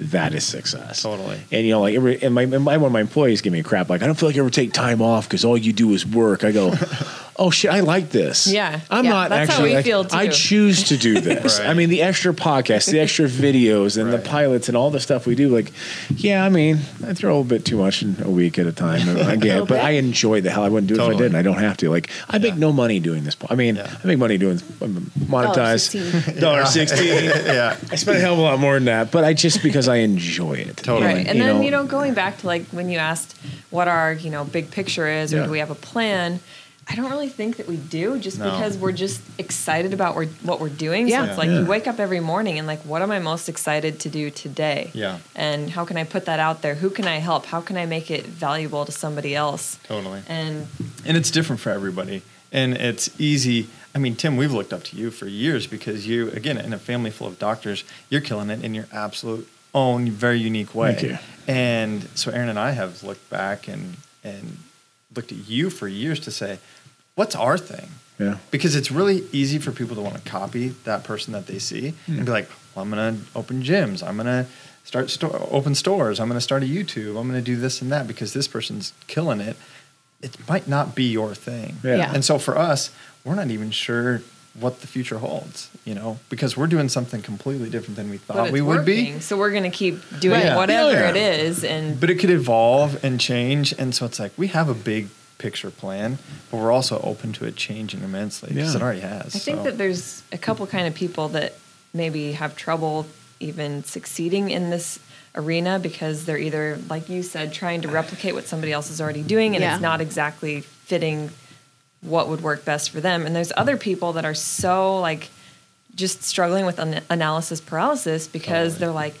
that is success. Totally. And you know, like every and my, and my one of my employees give me crap like I don't feel like I ever take time off because all you do is work. I go. Oh shit! I like this. Yeah. I'm Yeah, not that's how actually. we like, feel, too. I choose to do this. Right. I mean, the extra podcasts, the extra videos, and Right. the pilots, and all the stuff we do. Like, yeah, I mean, I throw a little bit too much in a week at a time. I get, it, but I enjoy the hell. I wouldn't do it if I didn't. I don't have to. Like, I make Yeah. no money doing this. I mean, Yeah. I make money doing um, I'm monetized. $1.16. Dollar sixteen. yeah. I spend a hell of a lot more than that, but I just because I enjoy it. Totally. Right. And You then, know, you know, going back to like when you asked what our, you know, big picture is or Yeah. do we have a plan? I don't really think that we do just No. because we're just excited about we're, what we're doing. Yeah. So it's like Yeah. you wake up every morning and like, what am I most excited to do today? Yeah. And how can I put that out there? Who can I help? How can I make it valuable to somebody else? Totally. And and it's different for everybody and it's easy i mean tim we've looked up to you for years because you again in a family full of doctors you're killing it in your absolute own very unique way Thank you. and so erin and i have looked back and and looked at you for years to say what's our thing Yeah. because it's really easy for people to want to copy that person that they see and hmm. be like well i'm going to open gyms i'm going to start sto- open stores i'm going to start a youtube i'm going to do this and that because this person's killing it it might not be your thing Yeah. Yeah. and so for us we're not even sure what the future holds you know because we're doing something completely different than we thought we would working, be So we're going to keep doing Right. whatever yeah. it is. And but it could evolve and change and so it's like we have a big picture plan but we're also open to it changing immensely because Yeah. it already has I think so. that there's a couple kind of people that maybe have trouble even succeeding in this arena because they're either, like you said, trying to replicate what somebody else is already doing and Yeah. it's not exactly fitting what would work best for them. And there's mm-hmm. other people that are so like just struggling with an- analysis paralysis because they're like,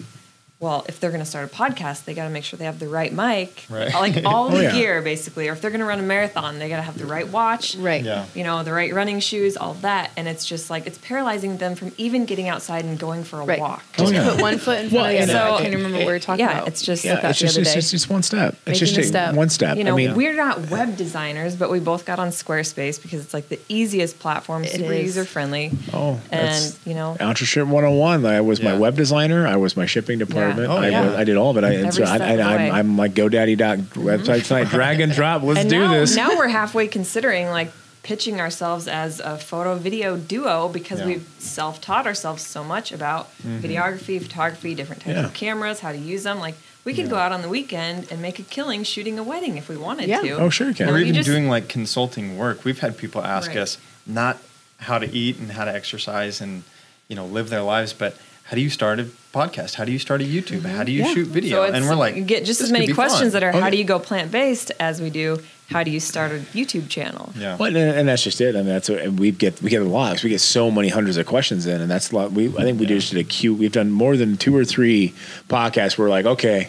well, if they're going to start a podcast, they got to make sure they have the right mic, Right. like all Oh, the yeah. gear, basically. Or if they're going to run a marathon, they got to have the right watch, Right. yeah you know, the right running shoes, all that. And it's just like, it's paralyzing them from even getting outside and going for a Right. walk. Oh, Just yeah. put one foot in Well, front of the and, other. uh, I can't remember what we were talking yeah, about. it's just, Yeah, like that it's the just other it's, day. it's just one step. It's Making just a step. one step. you know, I mean, we're not web designers, but we both got on Squarespace because it's like the easiest platform, It super user friendly. oh, and that's you know, Entrepreneur 101. I was my web designer. I was my shipping department. Oh, I, yeah. was, I did all of it. I, and so I, and I'm. Mm-hmm. I'm like GoDaddy dot website tonight. Drag and drop. Let's and do now, this. now we're halfway considering like pitching ourselves as a photo video duo because Yeah. we've self taught ourselves so much about videography, photography, different types Yeah. of cameras, how to use them. Like we could go out on the weekend and make a killing shooting a wedding if we wanted Yeah. to. Oh, sure you can. Or or even just- doing like consulting work. We've had people ask Right. us not how to eat and how to exercise and you know live their lives, but how do you start a podcast? How do you start a YouTube? How do you Yeah. shoot video? Mm-hmm. So and we're like, you get just as many questions fun. that are Oh, how yeah. do you go plant based as we do how do you start a YouTube channel? yeah. Well, and, and that's just it. I mean, that's what, and we get we get a lot. We get so many hundreds of questions in, and that's a lot. We I think we just did a queue. We've done more than two or three podcasts. We're like, okay,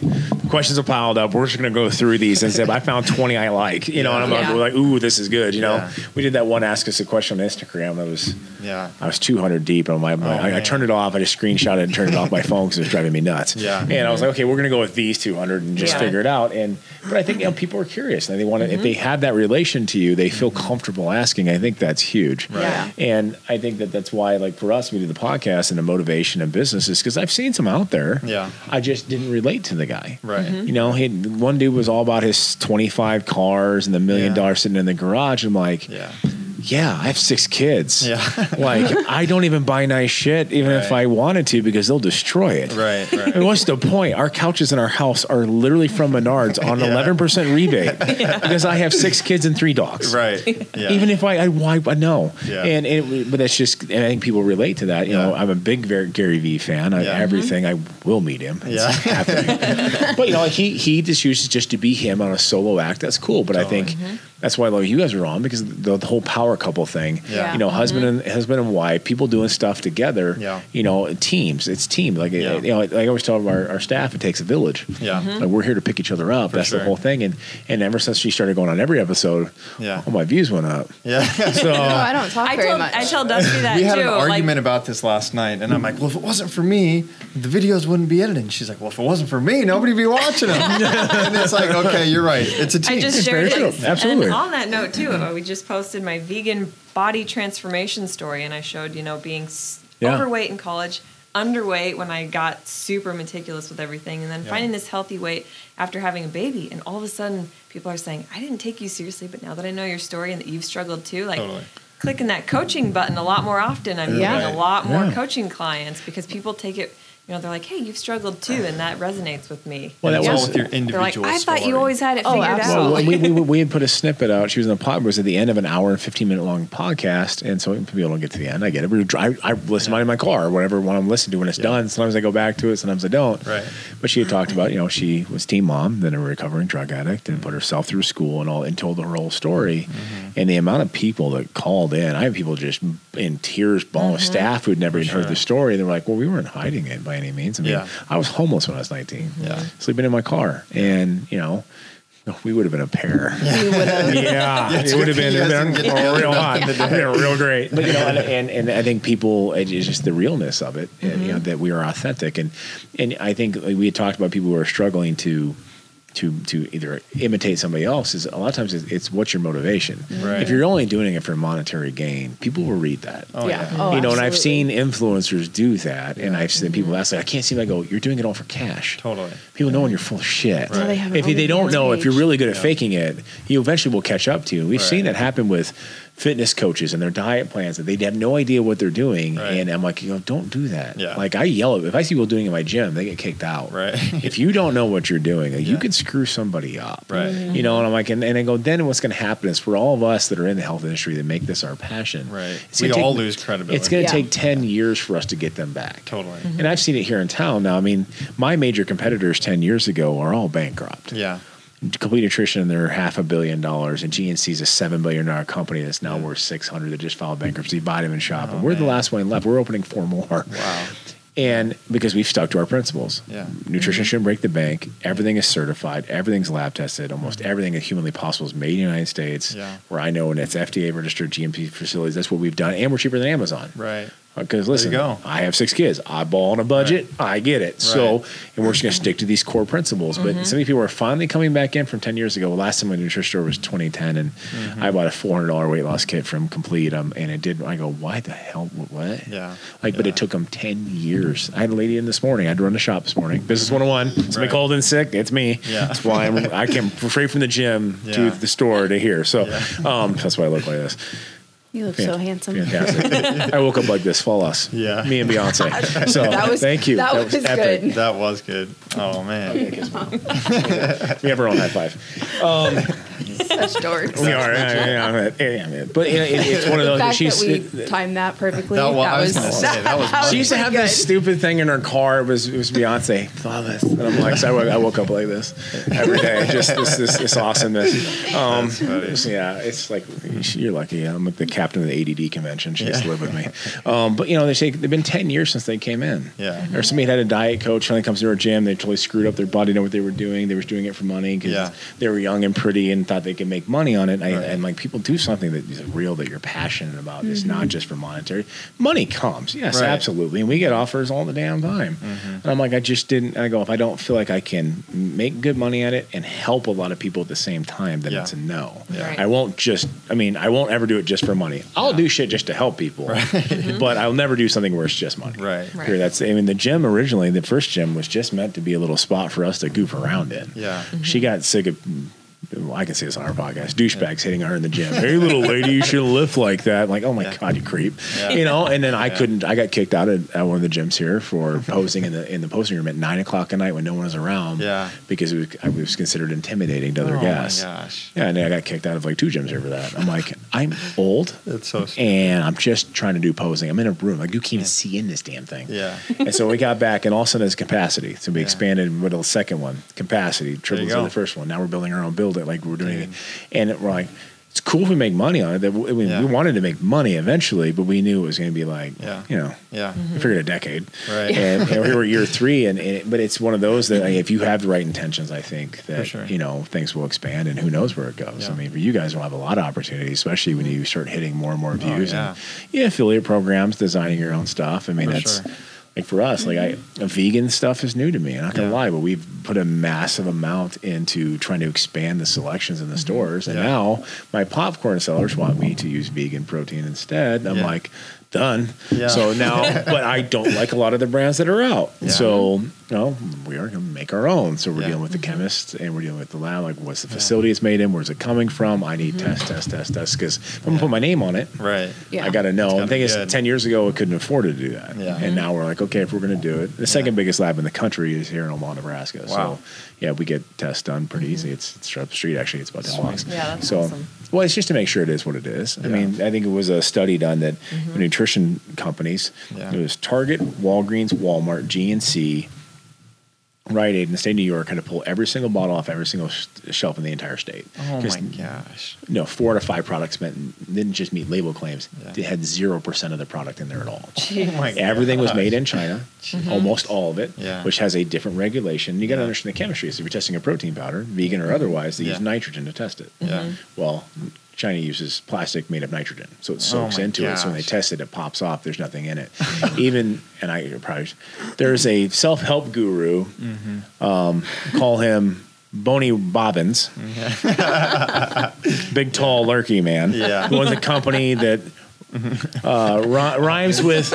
questions are piled up. We're just gonna go through these and say, I found twenty I like. You know, and I'm Yeah. like, ooh, this is good. You know, Yeah. we did that one ask us a question on Instagram that was. Yeah. I was 200 deep, and my, my Oh, I, I turned it off. I just screenshot it and turned it off my phone. because it was driving me nuts. Yeah. And I was like, okay, we're gonna go with these 200 and just Yeah. figure it out. And but I think you know people are curious and they want to if mm-hmm. they have that relation to you, they feel mm-hmm. comfortable asking. I think that's huge. Right. Yeah. And I think that that's why, like for us, we do the podcast and the motivation of businesses because I've seen some out there. Yeah. I just didn't relate to the guy. Right. You know, he one dude was all about his 25 cars and the million dollars sitting in the garage. I'm like, Yeah. Yeah, I have six kids. Yeah. like I don't even buy nice shit, even if I wanted to, because they'll destroy it. Right. I mean, what's the point? Our couches in our house are literally from Menards on Yeah. eleven percent rebate because I have six kids and three dogs. Right. Yeah. Even if I, I why I know, Yeah. and it, but that's just, and I think people relate to that. You know, I'm a big Gary Vee fan. I, Yeah. Everything I will meet him. It's Yeah. happening. but you know, he he just uses just to be him on a solo act. That's cool. But I Totally. think mm-hmm. That's why I love you guys are on because the, the whole power couple thing. Yeah. You know, husband mm-hmm. and husband and wife, people doing stuff together. Yeah. You know, teams. It's team. Like Yeah. you know, like I always tell our, our staff, it takes a village. Yeah. Mm-hmm. Like we're here to pick each other up. That's sure. the whole thing. And and ever since she started going on every episode, Yeah. all my views went up. Yeah. So No, I don't talk I very told much. I tell Dusty that we had too. an like, argument about this last night, and I'm like, "Well, if it wasn't for me, the videos wouldn't be edited." And she's like, "Well, if it wasn't for me, nobody'd be watching them." and it's like, "Okay, you're right. It's a team." I just It's shared very it. true. Absolutely. And on that note too, uh, we just posted my vegan body transformation story, and I showed you know being Yeah. overweight in college, underweight when I got super meticulous with everything, and then Yeah. finding this healthy weight after having a baby, and all of a sudden people are saying, "I didn't take you seriously, but now that I know your story and that you've struggled too, like." Totally. Clicking that coaching button a lot more often. I'm Yeah. getting a lot more Yeah. coaching clients because people take it, you know, they're like, hey, you've struggled too, and that resonates with me. Well, that It's all was- with your They're like, individual I thought you always had it Oh, figured absolutely. out. Well, we, we, we, we had put a snippet out. She was in a pod. It was at the end of an hour and fifteen minute long podcast, and so people don't get to the end. I get it. We were I, I listen to it in my car, or whatever one I'm listening to when it's done. Sometimes I go back to it. Sometimes I don't. Right. But she had talked about you know she was teen mom, then a recovering drug addict, and put herself through school and all, and told her whole story. Mm-hmm. And the amount of people that called in, I have people just in tears, bawling, mm-hmm. staff who'd never even heard the story. They were like, "Well, we weren't hiding it by any means. I mean, Yeah. I was homeless when I was 19, Yeah. sleeping in my car, and you know." We would have been a pair. You would. Yeah, it would have been, you been didn't get together real hot, in yeah, real great. But you know, and, and, and I think people, it's just the realness of it, and, you know, that we are authentic, and and I think we had talked about people who are struggling to. To, to either imitate somebody else is a lot of times it's, it's what's your motivation. Right. If you're only doing it for monetary gain, people will read that. Oh, yeah. yeah. Oh, you know, and I've seen influencers do that, and I've seen people ask, like, I can't see. I go, you're doing it all for cash. Totally. People know when you're full of shit. Well, they If they don't know, if you're really good at faking it, you eventually will catch up to you. We've Right. seen that happen with fitness coaches and their diet plans that they have no idea what they're doing. Right. And I'm like, you know, don't do that. Yeah. Like I yell at if I see people doing it in my gym, they get kicked out. Right. if you don't know what you're doing, like, you could screw somebody up. Right. Mm-hmm. You know, and I'm like, and, and I go, then what's going to happen is for all of us that are in the health industry that make this our passion, Right. it's We gonna all take- lose credibility. It's going to Yeah. take 10 years for us to get them back. Totally. And I've seen it here in town now. I mean, my major competitors 10 years ago are all bankrupt. Yeah. Complete Nutrition, they're half a billion dollars, and GNC is a seven billion dollar company that's now worth six hundred. That just filed bankruptcy. Vitamin Shoppe, and oh, we're the last one left. We're opening four more. Wow. And because we've stuck to our principles, Yeah. nutrition mm-hmm. shouldn't break the bank. Everything is certified. Everything's lab tested. Almost mm. everything that humanly possible is made in the United States. Yeah. Where I know, and it's FDA registered GMP facilities. That's what we've done, and we're cheaper than Amazon. Right. Because listen, go. I have six kids. I ball on a budget. I get it. So, and we're just going to stick to these core principles. But so many people are finally coming back in from 10 years ago. Well, Last time I went to the nutrition store was 2010, and Mm-hmm. I bought a $400 weight loss kit from Complete. Um, and it did. I go, why the hell? What? Yeah. Like, but it took them 10 years. I had a lady in this morning. I had to run the shop this morning. Business 101. Somebody Right. called in sick. It's me. Yeah. That's why I'm, I came straight from the gym to the store to here. So, Yeah. um, that's why I look like this. You look so handsome. Fantastic. I woke up like this. Fall us. Yeah. Me and Beyonce. So That was- thank you. that was epic. good. That was good. Oh man. We have our own high five. Um, Such dorks. We are. Yeah, yeah, yeah, yeah, yeah. But you know, it, it's one of The those. fact She's, that we timed that perfectly. That That, was was. say, that was she used to have pretty this stupid thing in her car. It was it was Beyonce. Love this. And I'm like, so I woke, I woke up like this every day. Just this this, this awesomeness. Um, yeah, it's like you're lucky. I'm the captain of the ADD convention. She used to live with me. Um, but you know, they say they've been ten years since they came in. Yeah. Or somebody had a diet coach. Finally comes to our gym. They totally screwed up their body. Know what they were doing. They were doing it for money because Yeah. they were young and pretty and thought they could can make money on it. And, I, Right. and like people do something that is real that you're passionate about. It's not mm-hmm. just for monetary. Money comes, yes, Right. absolutely, and we get offers all the damn time. Mm-hmm. And I'm like, I just didn't. I go if I don't feel like I can make good money at it and help a lot of people at the same time, then Yeah. it's a no. Yeah. Right. I won't just. I mean, I won't ever do it just for money. I'll do shit just to help people, mm-hmm. but I'll never do something where it's just money. Right. Right. Here, that's. I mean, the gym originally, the first gym was just meant to be a little spot for us to goof around in. Yeah. She got sick of. I can say this on our podcast. Douchebags hitting her in the gym. Hey, little lady, you shouldn't lift like that. I'm like, oh my Yeah. god, you creep. Yeah. You know. And then I Yeah. couldn't. I got kicked out of, at one of the gyms here for posing in the in the posing room at nine o'clock at night when no one was around. Yeah. Because it was, I was considered intimidating to other Oh my guests. gosh. Yeah, and I got kicked out of like two gyms over that. I'm like, I'm old That's so stupid. and I'm just trying to do posing. I'm in a room. Like you can't even see in this damn thing. Yeah. and so we got back, and all of a sudden it's capacity. So we expanded with the second one, capacity, tripled to the first one. Now we're building our own building, like we're doing Dude. it. Mm. And we're like, it's cool if we make money on it. That we, we- Yeah. we wanted to make money eventually, but we knew it was going to be like, Yeah. you know, Yeah. we mm-hmm. figured a decade. Right. And, and we're year three, and, and it, but it's one of those that like, if you have the right intentions, I think that sure. you know things will expand, and who knows where it goes. Yeah. I mean, for you guys, will have a lot of opportunities, especially when mm-hmm. you start hitting more and more oh, views. Oh, yeah. And yeah, affiliate programs, designing your own stuff. I mean, For that's sure. Like for us, like I, vegan stuff is new to me. I'm not gonna Yeah. lie, but we've put a massive amount into trying to expand the selections in the stores, and Mm-hmm. Yeah. now my popcorn sellers want me to use vegan protein instead. I'm Yeah. like, done. Yeah. So now, but I don't like a lot of the brands that are out. Yeah. So, you know, we are going to make our own. So we're Yeah. dealing with the mm-hmm. chemist and we're dealing with the lab. Like, what's the facility it's made in? Where's it coming from? I need test, test, test, test. Because if I'm going to put my name on it, Right. Yeah. I got to know. the thing is, 10 years ago, we couldn't afford to do that. Yeah. And now we're like, okay, if we're going to do it, the second biggest lab in the country is here in Omaha, Nebraska. Wow. So, yeah, we get tests done pretty mm-hmm. easy. It's, it's up the street, actually. It's about 10 blocks. Yeah, that's so, awesome. Well, it's just to make sure it is what it is. I mean, I think it was a study done that mm-hmm. nutrition companies, Yeah. it was Target, Walgreens, Walmart, GNC, Rite Aid, in the state of New York had to pull every single bottle off every single sh- shelf in the entire state. Oh my gosh. No, four out of five products meant didn't just meet label claims. Yeah. They had zero percent of the product in there at all. Oh my Everything was made in China, mm-hmm. almost all of it, Yeah. which has a different regulation. You got to Yeah. understand the chemistry. So if you're testing a protein powder, vegan or mm-hmm. otherwise, they use nitrogen to test it. Yeah. Well, China uses plastic made of nitrogen, so it Oh soaks my into it. So when they test it, it pops off. There's nothing in it. Even and I probably there's a self help guru. Mm-hmm. Um, call him Boney Bobbins, big tall lurky man. Yeah. who owns a company that uh, ri- rhymes with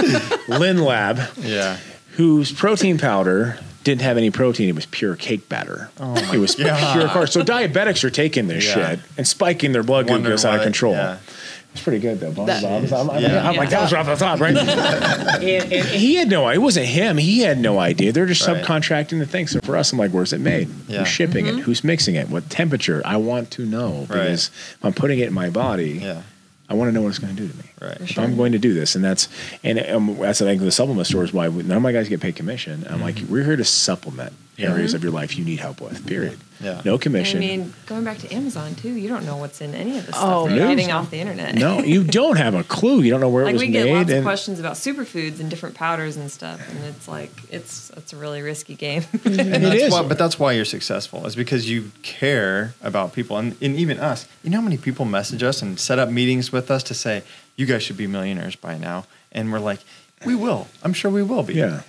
Lin Lab, Yeah. whose protein powder didn't have any protein. It was pure cake batter. Oh it was pure carbs. So diabetics are taking this Yeah. shit and spiking their blood Wonder glucose out of control. yeah. It's pretty good though. Bonnie That- Bob's. I'm, I'm, Yeah. I'm like, that was right off the top, right? and, and he had no, it wasn't him. He had no idea. They're just Right. subcontracting the thing. So for us, I'm like, where's it made? Yeah. Who's shipping it? Mm-hmm. Who's mixing it? What temperature? I want to know because if I'm putting it in my body, Yeah. I want to know what it's going to do to me. Right. If I'm going to do this, and that's and um, that's I think the supplement stores why we, none of my guys get paid commission. I'm like, we're here to supplement areas of your life you need help with. Period. Yeah. No commission. I mean, going back to Amazon too, you don't know what's in any of the stuff Oh, that you're no. getting off the internet. no, you don't have a clue. You don't know where it like was we made. get lots of questions about superfoods and different powders and stuff, and it's like it's it's a really risky game. And that's is. Why, but that's why you're successful is because you care about people and, and even us. You know how many people message us and set up meetings with us to say, you guys should be millionaires by now. And we're like, we will. I'm sure we will be. Yeah.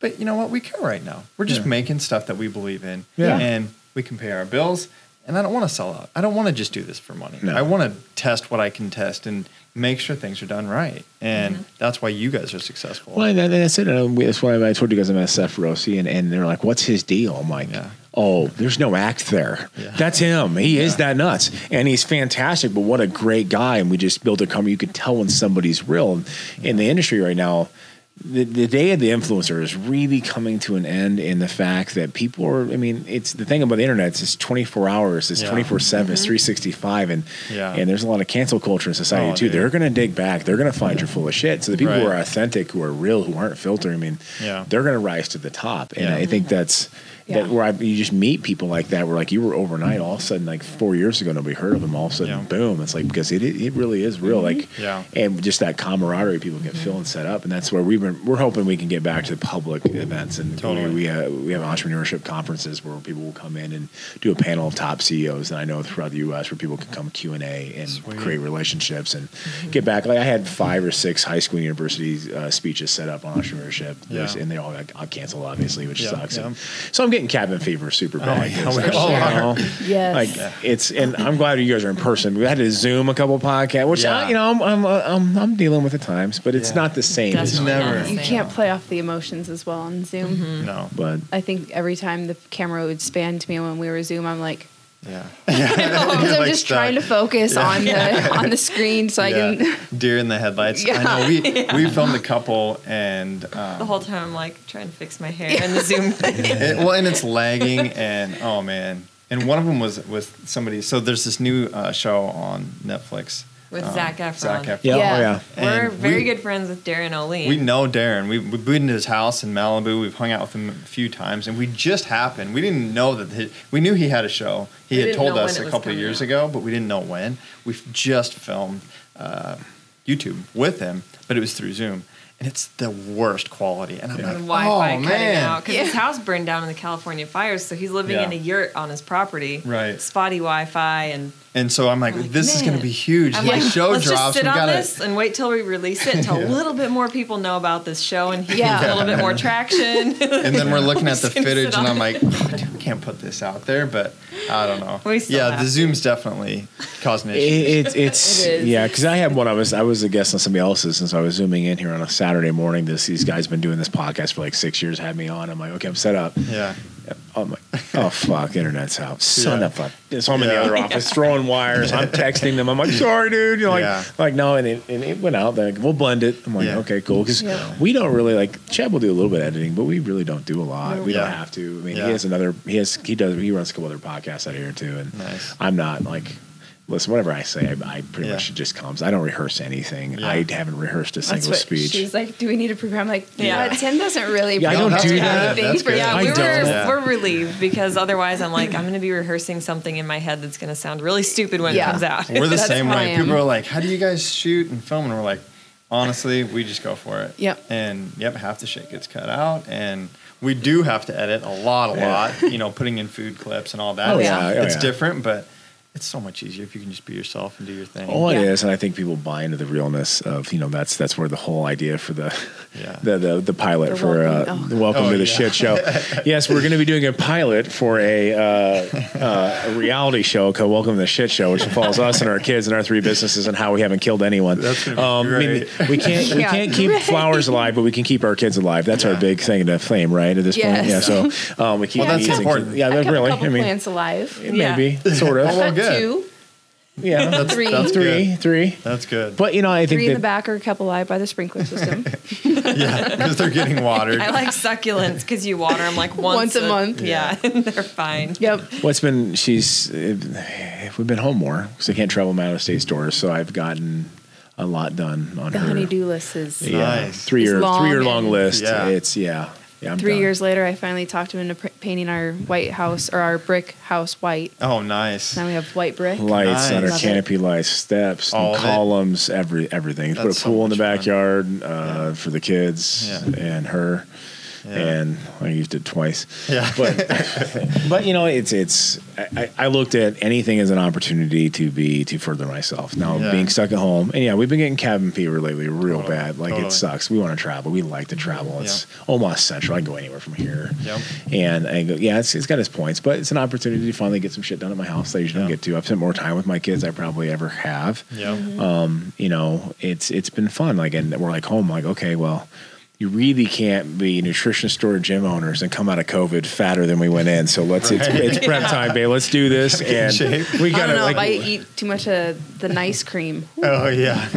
But you know what? We care right now. We're just Yeah. making stuff that we believe in. Yeah. And we can pay our bills. And I don't want to sell out. I don't want to just do this for money. No. I want to test what I can test and make sure things are done right. And mm-hmm. that's why you guys are successful. Well, and that's it. And that's why I told you guys I met Seth Rossi, and, and they're like, "What's his deal?" I'm like, Yeah. "Oh, there's no act there. Yeah. That's him. He is that nuts, and he's fantastic. But what a great guy! And we just built a company. You could tell when somebody's real. In the industry right now, the, the day of the influencer is really coming to an end in the fact that people are. I mean, it's the thing about the internet. It's 24 hours. It's Yeah. 24 seven. It's mm-hmm. 365, and Yeah. and there's a lot of cancel culture in society Oh, too. dude. They're going to dig back. They're going to find you're full of shit. So the people who are authentic, who are real, who aren't filtering, I mean, Yeah. they're going to rise to the top. And Yeah. I think that's Yeah. That where I, you just meet people like that, where like you were overnight, all of a sudden, like four years ago, nobody heard of them. All of a sudden, Yeah. boom! It's like because it, it it really is real, like Yeah. and just that camaraderie people can feel and set up, and that's where we've been. We're hoping we can get back to the public events, and Totally. we we, uh, we have entrepreneurship conferences where people will come in and do a panel of top CEOs, and I know throughout the U.S. where people can come Q and A and Sweet. create relationships and get back. Like I had five or six high school, and university uh, speeches set up on entrepreneurship, Yeah. and they all got, got canceled, obviously, which Yeah, sucks. yeah. And so I'm getting cabin fever super oh, bad. yeah, It's we like, all you are. Yes. Like it's, and I'm glad you guys are in person. We had to Zoom a couple podcasts, which Yeah. I, you know I'm, I'm uh, I'm I'm dealing with the times, but it's Yeah. not the same. as Definitely never- not the you can't play off the emotions as well on Zoom. Mm-hmm. No. But I think every time the camera would span to me when we were Zoom, I'm like, Yeah. because I'm like just stuck. trying to focus Yeah. on the on the screen so I Yeah. can. deer in the headlights. Yeah. I know we we filmed a couple and The um, whole time I'm like trying to fix my hair in the Zoom thing. it, well, and it's lagging and oh man. And one of them was with somebody. So there's this new uh, show on Netflix With um, Zac Efron. Zac Efron. yeah, Yeah. oh yeah. We're And very we- good friends with Darin Olien. We know Darren. We, we've been to his house in Malibu. We've hung out with him a few times, and we just happened. We didn't know that he, we knew he had a show. He We had told us a couple of years out. ago, but we didn't know when. We've just filmed uh, YouTube with him, but it was through Zoom, and it's the worst quality. And I'm and like, Wi-Fi oh cutting man, out because his house burned down in the California fires, so he's living Yeah. in a yurt on his property. Right. Spotty Wi-Fi, and And so I'm like, I'm like, this is going to be huge. I'm My like, show let's drops. just sit we on gotta. this and wait till we release it until a little bit more people know about this show and he Yeah. a little bit more traction. And then we're looking at the Just gonna sit footage, and I'm like, oh, dude, we can't put this out there, but I don't know. We still yeah, have the to. Zoom's definitely causing issues. it, it's It is. yeah, because I had one. I was I was a guest on somebody else's, and so I was zooming in here on a Saturday morning. This these guys been doing this podcast for like six years. Had me on. I'm like, okay, I'm set up. yeah. I'm like, oh fuck, internet's out. Son Yeah. of a. So I'm in the other office throwing wires. I'm texting them. I'm like, sorry, dude. You're like, Yeah. like no, and it, and it went out. They're like, we'll blend it. I'm like, Yeah. okay, cool. Because Yeah. we don't really like. Chad will do a little bit of editing, but we really don't do a lot. We don't have to. I mean, Yeah. he has another. He has. He does. He runs a couple other podcasts out here too, and Nice. I'm not like. Listen, whatever I say, I, I pretty Yeah. much it just comes. I don't rehearse anything. Yeah. I haven't rehearsed a single what speech. she's like. Do we need to prepare? I'm like, Yeah. yeah. Tim doesn't really. Yeah, I don't do that. That's for yeah, I we were don't. Yeah. we're relieved because otherwise I'm like I'm going to be rehearsing something in my head that's going to sound really stupid when Yeah. it comes out. We're the That's same how way. People are like, how do you guys shoot and film? And we're like, honestly, we just go for it. Yep. And yep, half the shit gets cut out. And we do have to edit a lot, a Yeah. lot, you know, putting in food clips and all that. Oh, It's- yeah. Oh, It's yeah. different, but it's so much easier if you can just be yourself and do your thing. Oh, it Yeah. is, and I think people buy into the realness of you know that's that's where the whole idea for the Yeah. the, the the pilot The for welcome- uh, oh. the welcome Oh, to the yeah. shit show. yes, we're going to be doing a pilot for a uh, uh, a reality show called Welcome to the Shit Show, which follows us and our kids and our three businesses and how we haven't killed anyone. That's gonna be I mean, great. we can't we Yeah, can't keep great. flowers alive, but we can keep our kids alive. That's our big thing to flame, right? At this point, yeah. So um, we keep Well, that's these keep- important. Yeah, I that kept really. a couple I mean, plants alive. Maybe sort of. Well, I've good. two, yeah, That's, Three. that's three, good. three. That's good. But you know, I think three in that the back are kept alive by the sprinkler system. yeah, because they're getting watered. I like succulents because you water them like once, Once a month. Yeah, and they're fine. yep. What's been she's uh, we've been home more because I can't travel my out of state stores, so I've gotten a lot done on The her. honeydew list is. yeah, Nice. three It's year long three year long and- list. Yeah. It's yeah, yeah. I'm Three done. years later, I finally talked him into pr- painting our white house or our brick house white. oh, nice. Now we have white brick. lights on her Nice. canopy lights, steps, All and of it. columns, every everything. Put a so pool in the much fun. backyard uh, Yeah. for the kids Yeah. and her. Yeah. And I used it twice. Yeah. but but you know it's it's I, I looked at anything as an opportunity to be to further myself now Yeah. being stuck at home and yeah we've been getting cabin fever lately real Totally. bad like Totally. it sucks we want to travel we like to travel it's almost central I can go anywhere from here Yep. and I go yeah it's, it's got its points but it's an opportunity to finally get some shit done at my house that I usually don't get to I've spent more time with my kids I probably ever have Yep. um, you know, it's it's been fun. Like, and we're like home. Like, okay, well, you really can't be nutrition store gym owners and come out of COVID fatter than we went in. So let's it's, Right. it's prep time, babe. Let's do this. And we gotta like. if I eat too much of the nice cream Oh, yeah.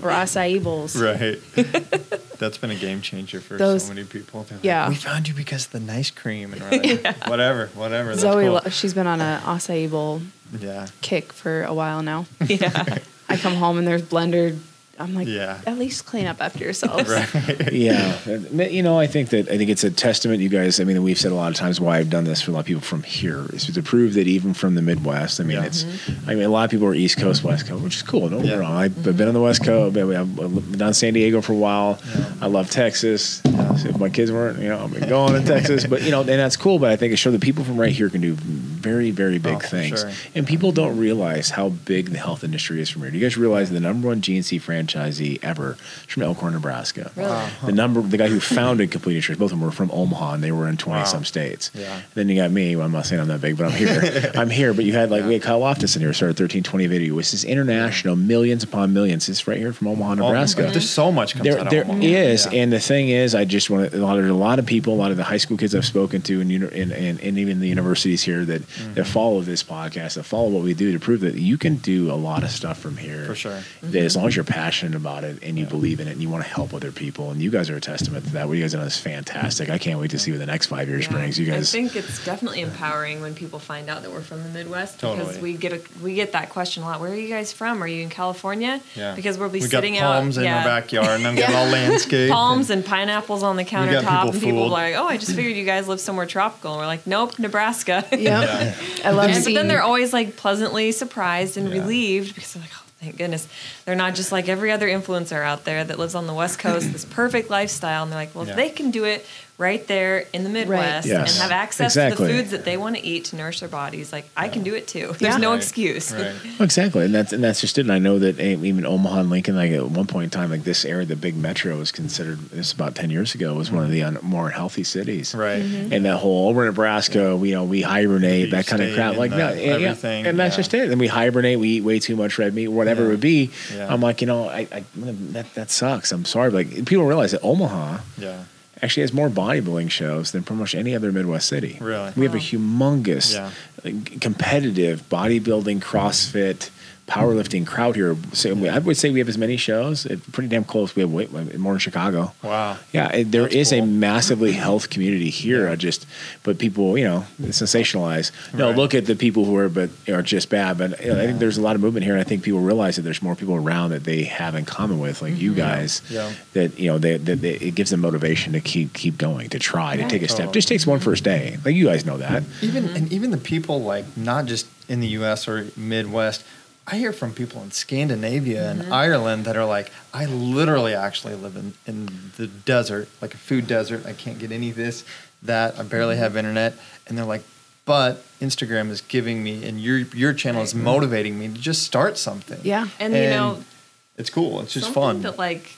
or acai bowls. right. That's been a game changer for Those- so many people. They're like, Yeah. we found you because of the nice cream. And we're like, whatever, whatever. That's Zoe, cool. lo- she's been on a acai bowl yeah. kick for a while now. Yeah. I come home and there's blended I'm like, Yeah. at least clean up after yourselves. yeah, you know, I think that I think it's a testament. You guys, I mean, we've said a lot of times why I've done this for a lot of people from here is to prove that even from the Midwest. I mean, Yeah. it's. I mean, a lot of people are East Coast, West Coast, which is cool. Don't get me Yeah. wrong. I've been on the West Coast. I've been I've been down San Diego for a while. I love Texas. So if my kids weren't, you know, I've been going to Texas, but you know, and that's cool. But I think it shows that people from right here can do very, very big Oh, things, sure. and people don't realize how big the health industry is from here. Do you guys realize the number one GNC franchisee ever is from Elkhorn, Nebraska? Really? The number, the guy who founded Complete Nutrition, both of them were from Omaha, and they were in twenty Wow. some states. Yeah. Then you got me. Well, I'm not saying I'm that big, but I'm here. I'm here. But you had like we had Kyle Loftus in here, started 1320 Video, which is international, millions upon millions. It's right here from Omaha, Well, Nebraska. There's so much comes There, out of there Omaha. is, Yeah. and the thing is, I just want to, a lot of a lot of people, a lot of the high school kids I've spoken to, and uni- and, and, and even the universities here that Mm-hmm. that follow this podcast, that follow what we do, to prove that you can do a lot of stuff from here. For sure. That as long as you're passionate about it and you believe in it and you want to help other people, and you guys are a testament to that. What you guys have done is fantastic. I can't wait to see what the next five years Yeah. brings. You guys, I think it's definitely empowering when people find out that we're from the Midwest because Totally. we get a we get that question a lot. Where are you guys from? Are you in California? Yeah. Because we'll be we sitting got out palms in yeah, our backyard, and I'm getting all landscape. palms and pineapples on the countertop, people and people are like, "Oh, I just figured you guys live somewhere tropical." And we're like, "Nope, Nebraska." Yep. I love And- but then they're always like pleasantly surprised and Yeah. relieved because they're like, oh, thank goodness. They're not just like every other influencer out there that lives on the West Coast, this perfect lifestyle. And they're like, well, Yeah. if they can do it right there in the Midwest Yes. and have access Exactly. to the foods that they want to eat to nourish their bodies, like, I can do it too. There's Yeah. no Right. excuse. Right. Exactly, and that's and that's just it. And I know that eh, even Omaha and Lincoln, like at one point in time, like this area, the big metro was considered. This about ten years ago was one of the un, more healthy cities. Right. And that whole over in Nebraska, we, you know, we hibernate, The that kind of crap. Like the- no, yeah, yeah. and that's yeah. just it. And we hibernate, we eat way too much red meat, whatever Yeah. it would be. Yeah. I'm like, you know, I, I that that sucks. I'm sorry, but like people realize that Omaha Yeah. Actually has more bodybuilding shows than pretty much any other Midwest city. Really? We have a humongous, Yeah. competitive bodybuilding, CrossFit, powerlifting crowd here. So we- I would say we have as many shows. It's pretty damn close. We have way, more in Chicago. Wow. Yeah, it, there That's is a massively health community here. Yeah. I just, but people, you know, sensationalize. No, Right. look at the people who are, but are just bad. But you know, I think there's a lot of movement here, and I think people realize that there's more people around that they have in common with, like you guys. Mm-hmm. Yeah. That you know, they, that they, it gives them motivation to keep keep going, to try, to take a step. Totally. Just takes one first day. Like you guys know that. Even and even the people like not just in the U.S. or Midwest. I hear from people in Scandinavia and mm-hmm. Ireland that are like, I literally actually live in, in the desert, like a food desert. I can't get any of this, that. I barely mm-hmm. have internet. And they're like, but Instagram is giving me, and your your channel is mm-hmm. motivating me to just start something. yeah. And, you know, it's cool. It's just Something fun. that like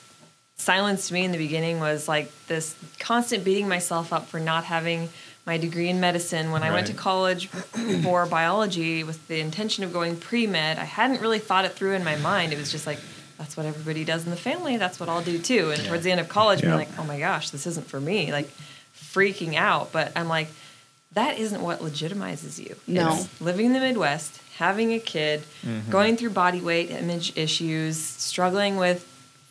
silenced me in the beginning was like this constant beating myself up for not having my degree in medicine when I went to college for biology with the intention of going pre med. I hadn't really thought it through in my mind. It was just like that's what everybody does in the family. That's what I'll do too. And towards the end of college, Yeah. being like, oh my gosh, this isn't for me. Like freaking out. But I'm like, that isn't what legitimizes you. No. It's living in the Midwest, having a kid, Mm-hmm. going through body weight image issues, struggling with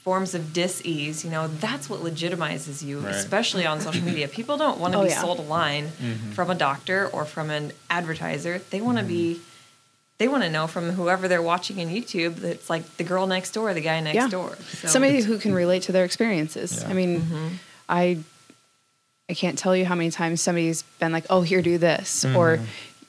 forms of dis-ease, you know, that's what legitimizes you, Right. especially on social media. People don't want to Oh, be yeah. sold a line Mm-hmm. from a doctor or from an advertiser. They want to be they want to know from whoever they're watching on YouTube that it's like the girl next door, the guy next Yeah. door. So Somebody who can relate to their experiences. Yeah. I mean, I I can't tell you how many times somebody's been like, "Oh, here, do this," or Mm-hmm.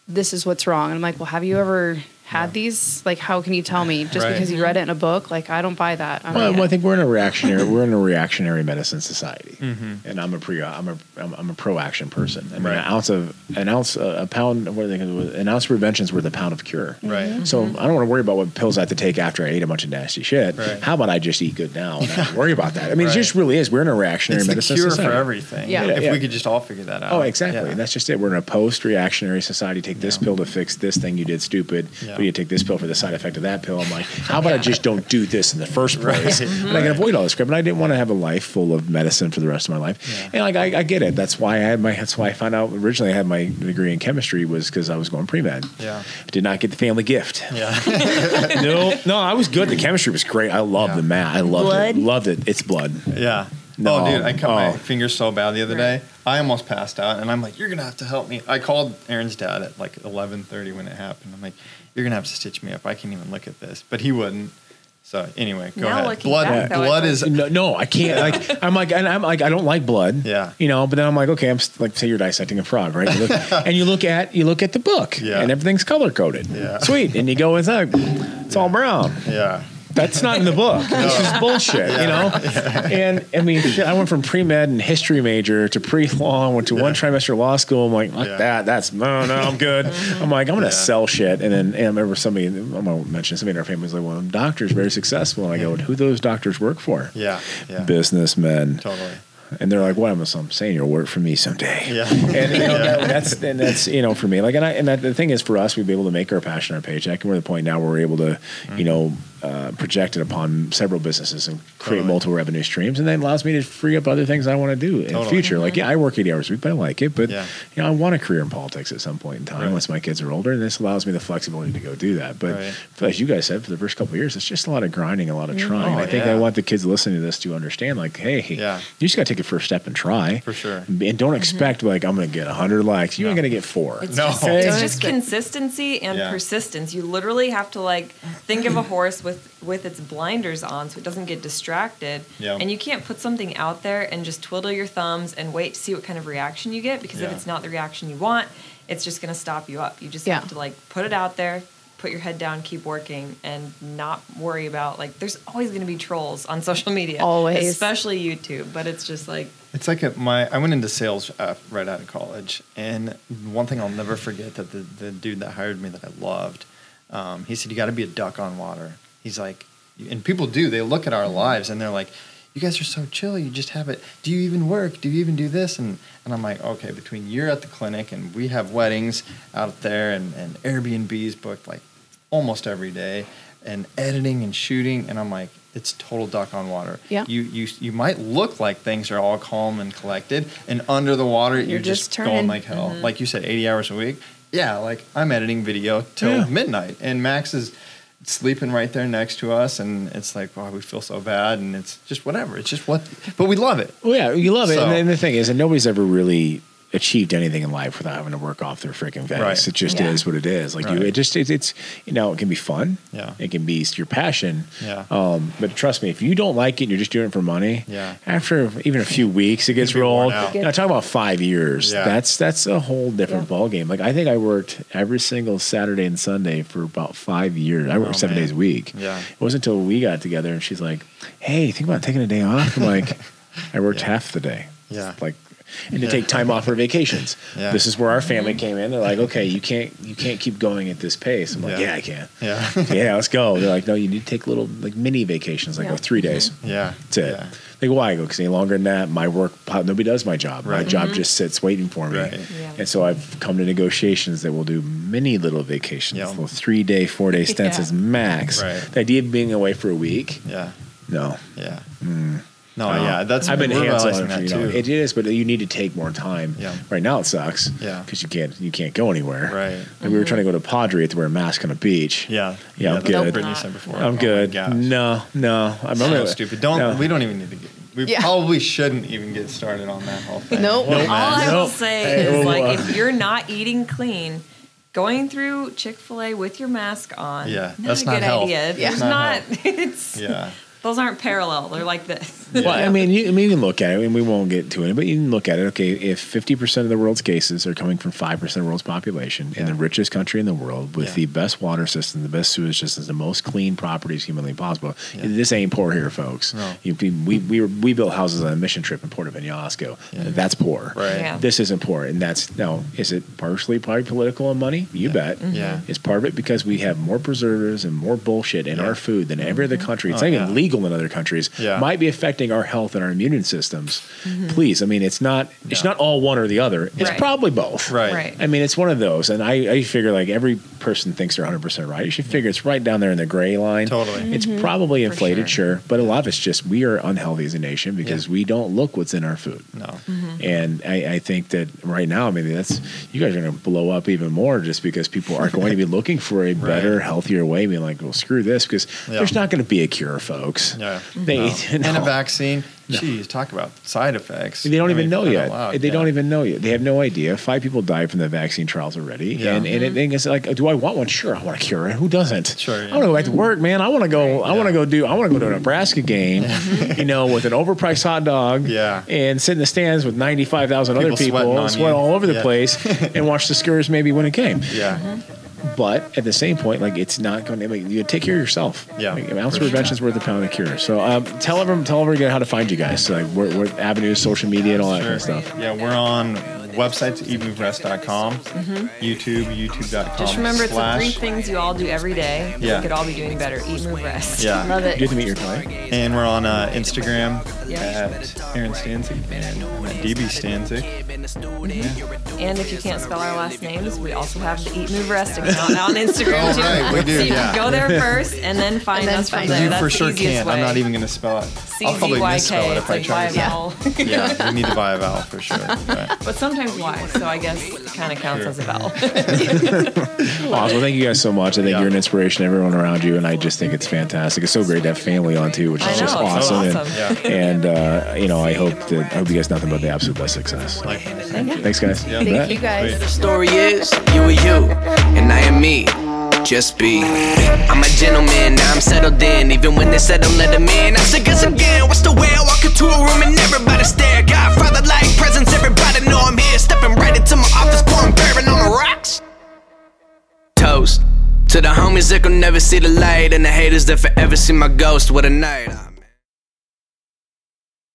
"This is what's wrong." And I'm like, "Well, have you ever had these? Like, how can you tell me just Right. because you read it in a book? Like, I don't buy that." I'm Well, well, I think we're in a reactionary we're in a reactionary medicine society, Mm-hmm. and I'm a pre I'm a I'm, I'm a pro action person. I mean, Right. an ounce of an ounce uh, a pound what are they gonna do? an ounce of prevention is worth a pound of cure. Right. So I don't want to worry about what pills I have to take after I ate a bunch of nasty shit. Right. How about I just eat good now and not worry about that? I mean, Right. it just really is. We're in a reactionary It's the medicine cure society. for everything. Yeah. If Yeah. we could just all figure that out. Oh, exactly. Yeah. And that's just it. We're in a post-reactionary society. Take this Yeah. pill to fix this thing you did stupid, Yeah. but you take this pill for the side effect of that pill. I'm like, how about I just don't do this in the first place, Right. and I can avoid all this crap. And I didn't want to have a life full of medicine for the rest of my life. Yeah. And like, I, I get it. That's why I had my. That's why I found out originally I had my degree in chemistry was because I was going pre med. Yeah. Did not get the family gift. Yeah. no, no, I was good. The chemistry was great. I loved Yeah. the math. I loved Blood? it. Loved it. It's blood. Yeah. No. Oh, dude, I cut my Oh. finger so bad the other day. I almost passed out, and I'm like, "You're gonna have to help me." I called Erin's dad at like 11:30 when it happened. I'm like, "You're gonna have to stitch me up. I can't even look at this," but he wouldn't. So anyway, go Now ahead. looking Blood, back, though, blood it's is No, no, I can't. Like, I'm like, and I'm like, I don't like blood. Yeah. You know, but then I'm like, okay, I'm st- like, say you're dissecting a frog, right? You look, and you look at you look at the book, Yeah. and everything's color coded. Yeah. Sweet, and you go, it's like, it's all brown. yeah. That's not in the book. This is bullshit, you know. And I mean, shit, I went from pre med and history major to pre law. Went to one trimester law school. I'm like, like Yeah. that. That's no, no, I'm good. I'm like, I'm gonna Yeah. sell shit. And then and I remember somebody, I'm gonna mention somebody in our family was like, well, doctor's very successful. And I go, who those doctors work for? Yeah. Yeah. Businessmen. Totally. And they're like, "What?" I'm I'm saying you'll work for me someday. Yeah. And you know, that, that's and that's you know for me like and I and that, the thing is for us we've been able to make our passion our paycheck and we're at the point now where we're able to Mm-hmm. you know uh, project upon several businesses and create Totally. multiple revenue streams and that allows me to free up other things I want to do in the Totally. future. Like yeah, I work 80 hours a week, but I like it. But Yeah. you know I want a career in politics at some point in time Right. once my kids are older, and this allows me the flexibility to go do that. But Right. as you guys said, for the first couple of years, it's just a lot of grinding, a lot of trying. Oh, I think yeah. I want the kids listening to this to understand like, hey, Yeah. you just got to take a first step and try For sure. and don't expect like I'm going to get 100 likes. You ain't going to get four. It's No. just, Okay. it's just consistency and Yeah. persistence. You literally have to like think of a horse with with its blinders on so it doesn't get distracted. Yeah. And you can't put something out there and just twiddle your thumbs and wait to see what kind of reaction you get because if it's not the reaction you want, it's just going to stop you up. You just Yeah. have to like put it out there, put your head down, keep working and not worry about like there's always going to be trolls on social media. Always. Especially YouTube, but it's just like It's like a, my I went into sales uh, right out of college, and one thing I'll never forget that the, the dude that hired me that I loved, um, he said you got to be a duck on water. He's like, and people do. They look at our mm-hmm. lives and they're like, "You guys are so chill. You just have it. Do you even work? Do you even do this?" And and I'm like, okay, between you're at the clinic and we have weddings out there and and Airbnbs booked like almost every day, and editing and shooting, and I'm like. It's total duck on water. Yeah. You you you might look like things are all calm and collected, and under the water you're, You're just, just going like hell. Mm-hmm. Like you said, 80 hours a week. Yeah, like I'm editing video till Yeah. midnight, and Max is sleeping right there next to us, and it's like, wow, we feel so bad, and it's just whatever. It's just what, but we love it. Well, yeah, you love it. So- And, then the thing is, and nobody's ever really achieved anything in life without having to work off their freaking face. Right. It just Yeah. is what it is. Like you, it just it's, it's you know it can be fun. Yeah. It can be your passion. Yeah. Um, but trust me, if you don't like it, and you're just doing it for money. Yeah. After even a few weeks, it gets You'd be worn rolled. out. You talk about five years. Yeah. That's that's a whole different Yeah. ball game. Like I think I worked every single Saturday and Sunday for about five years. I worked Oh, seven man. days a week. Yeah. It wasn't until we got together and she's like, "Hey, think about taking a day off." I'm like, "I worked Yeah. half the day." Yeah. Like, and to take time off for vacations. Yeah. This is where our family came in. They're like, "Okay, you can't you can't keep going at this pace." I'm like, Yeah. "Yeah, I can." Yeah. yeah, let's go. They're like, "No, you need to take little like mini vacations, like Yeah. go three mm-hmm. days." Yeah. That's it. Yeah. They go, why? I go, because any longer than that, my work, nobody does my job. My Right. job mm-hmm. just sits waiting for me. Right. Yeah. And so I've come to negotiations that will do many little vacations, Yeah. little three day, four day stints Yeah. is max. Right. The idea of being away for a week, Yeah. no. Yeah. Mm. No, yeah, that's I've been we're hands realizing on that it. Know, too. it is, but you need to take more time. Yeah. Right now it sucks. Yeah. Because you can't you can't go anywhere. Right. Like we were trying to go to Padre, you have to wear a mask on a beach. Yeah. Yeah, I'm good. Brittany said before. I'm Oh good. no, no. I'm So really stupid. Don't no. we don't even need to get we Yeah. probably shouldn't even get started on that whole thing. Nope. All I will Nope. say Hey, is like uh, if you're not eating clean, going through Chick Fil A with your mask on, Yeah, not that's a not good health. idea. That's There's not not. It's Yeah. those aren't parallel. They're like this. Well, I mean, you, I mean, you can look at it, and we won't get to it, but you can look at it. Okay, if fifty percent of the world's cases are coming from five percent of the world's population in the richest country in the world, with Yeah. the best water system, the best sewage systems, the most clean properties humanly possible, Yeah. this ain't poor here, folks. No. You, we, we were, we built houses on a mission trip in Puerto Penasco. Yeah. That's poor. Right. Yeah. This isn't poor, and that's no. Is it partially probably political and money? You bet. Yeah. Mm-hmm. It's part of it because we have more preservatives and more bullshit in Yeah. our food than every other mm-hmm. country. Oh, it's Oh, not even yeah. legal in other countries. Yeah. Might be affecting our health and our immune systems. Mm-hmm. Please, I mean, it's not. It's not all one or the other. It's Right. probably both. Right. Right. I mean, it's one of those, and I, I figure like every person thinks they're 100 percent right. You should figure it's right down there in the gray line. Totally. Mm-hmm. It's probably inflated, sure. sure, but a lot of it's just we are unhealthy as a nation because Yeah. we don't look what's in our food. No. Mm-hmm. And I, I think that right now, maybe that's you guys are going to blow up even more just because people are going to be looking for a better, healthier way. Being like, well, screw this because Yeah. there's not going to be a cure, folks. Yeah. They, No. you And a know. Vaccine. geez, talk about side effects. They don't I even mean, know yet. loud, they yeah. don't even know yet. They have no idea. Five people died from the vaccine trials already. Yeah. And, and it, mm-hmm. and it's like, do I want one? Sure, I want a cure. Who doesn't? Sure, yeah. I want to go back to mm-hmm. work, man. I want to go. I want to go do. I want to go to a Nebraska game, you know, with an overpriced hot dog. Yeah. And sit in the stands with ninety five thousand other People sweating sweat all over the Yeah. place, and watch the Skurs maybe win a game. Yeah. Mm-hmm. But at the same point, like it's not going to. Like, you take care of yourself. Yeah, Like, an ounce of prevention is worth a pound of cure. So um, tell everyone, tell everyone again how to find you guys. So, like what, avenues, social media, and all that kind of stuff. Yeah, we're on websites eatmoverest.com, YouTube, youtube.com. Just remember, it's the three things you all do every day. Yeah. We could all be doing better. Eat, move, rest. Yeah. Love You it. get to meet your client. And we're on uh, Instagram Yeah. at Erin Stanczyk and I'm at DB Stanczyk. And if you can't spell our last names, we also have the Eat, Move, Rest account on Instagram Oh, too. right, we do, So yeah. go there first and then find And then us from find there. us. You That's for the sure easiest can't. way. I'm not even going to spell it. I'll probably misspell it CZYK. if I try like to. vowel. Yeah, we need to buy a vowel for sure. But sometimes Y, so I guess it kind of counts Sure. as a vowel. Awesome. Thank you guys so much. I think Yeah. you're an inspiration to everyone around you, and I just think it's fantastic. It's so great to have family on too, which is I know, just it's so awesome. awesome. And, and uh, you know, I hope that I hope you guys nothing but the absolute best success. Like, Thanks, guys. Yeah. Thank you guys. The story is you are you, and I am me. Just be. I'm a gentleman, now I'm settled in. Even when they said don't let them in, I said guess again. What's the way I walk into a room and everybody stare? Godfather like presence, everybody know I'm here. Stepping right into my office, pouring bourbon on the rocks. Toast to the homies that could never see the light, and the haters that forever see my ghost. What a night. I'm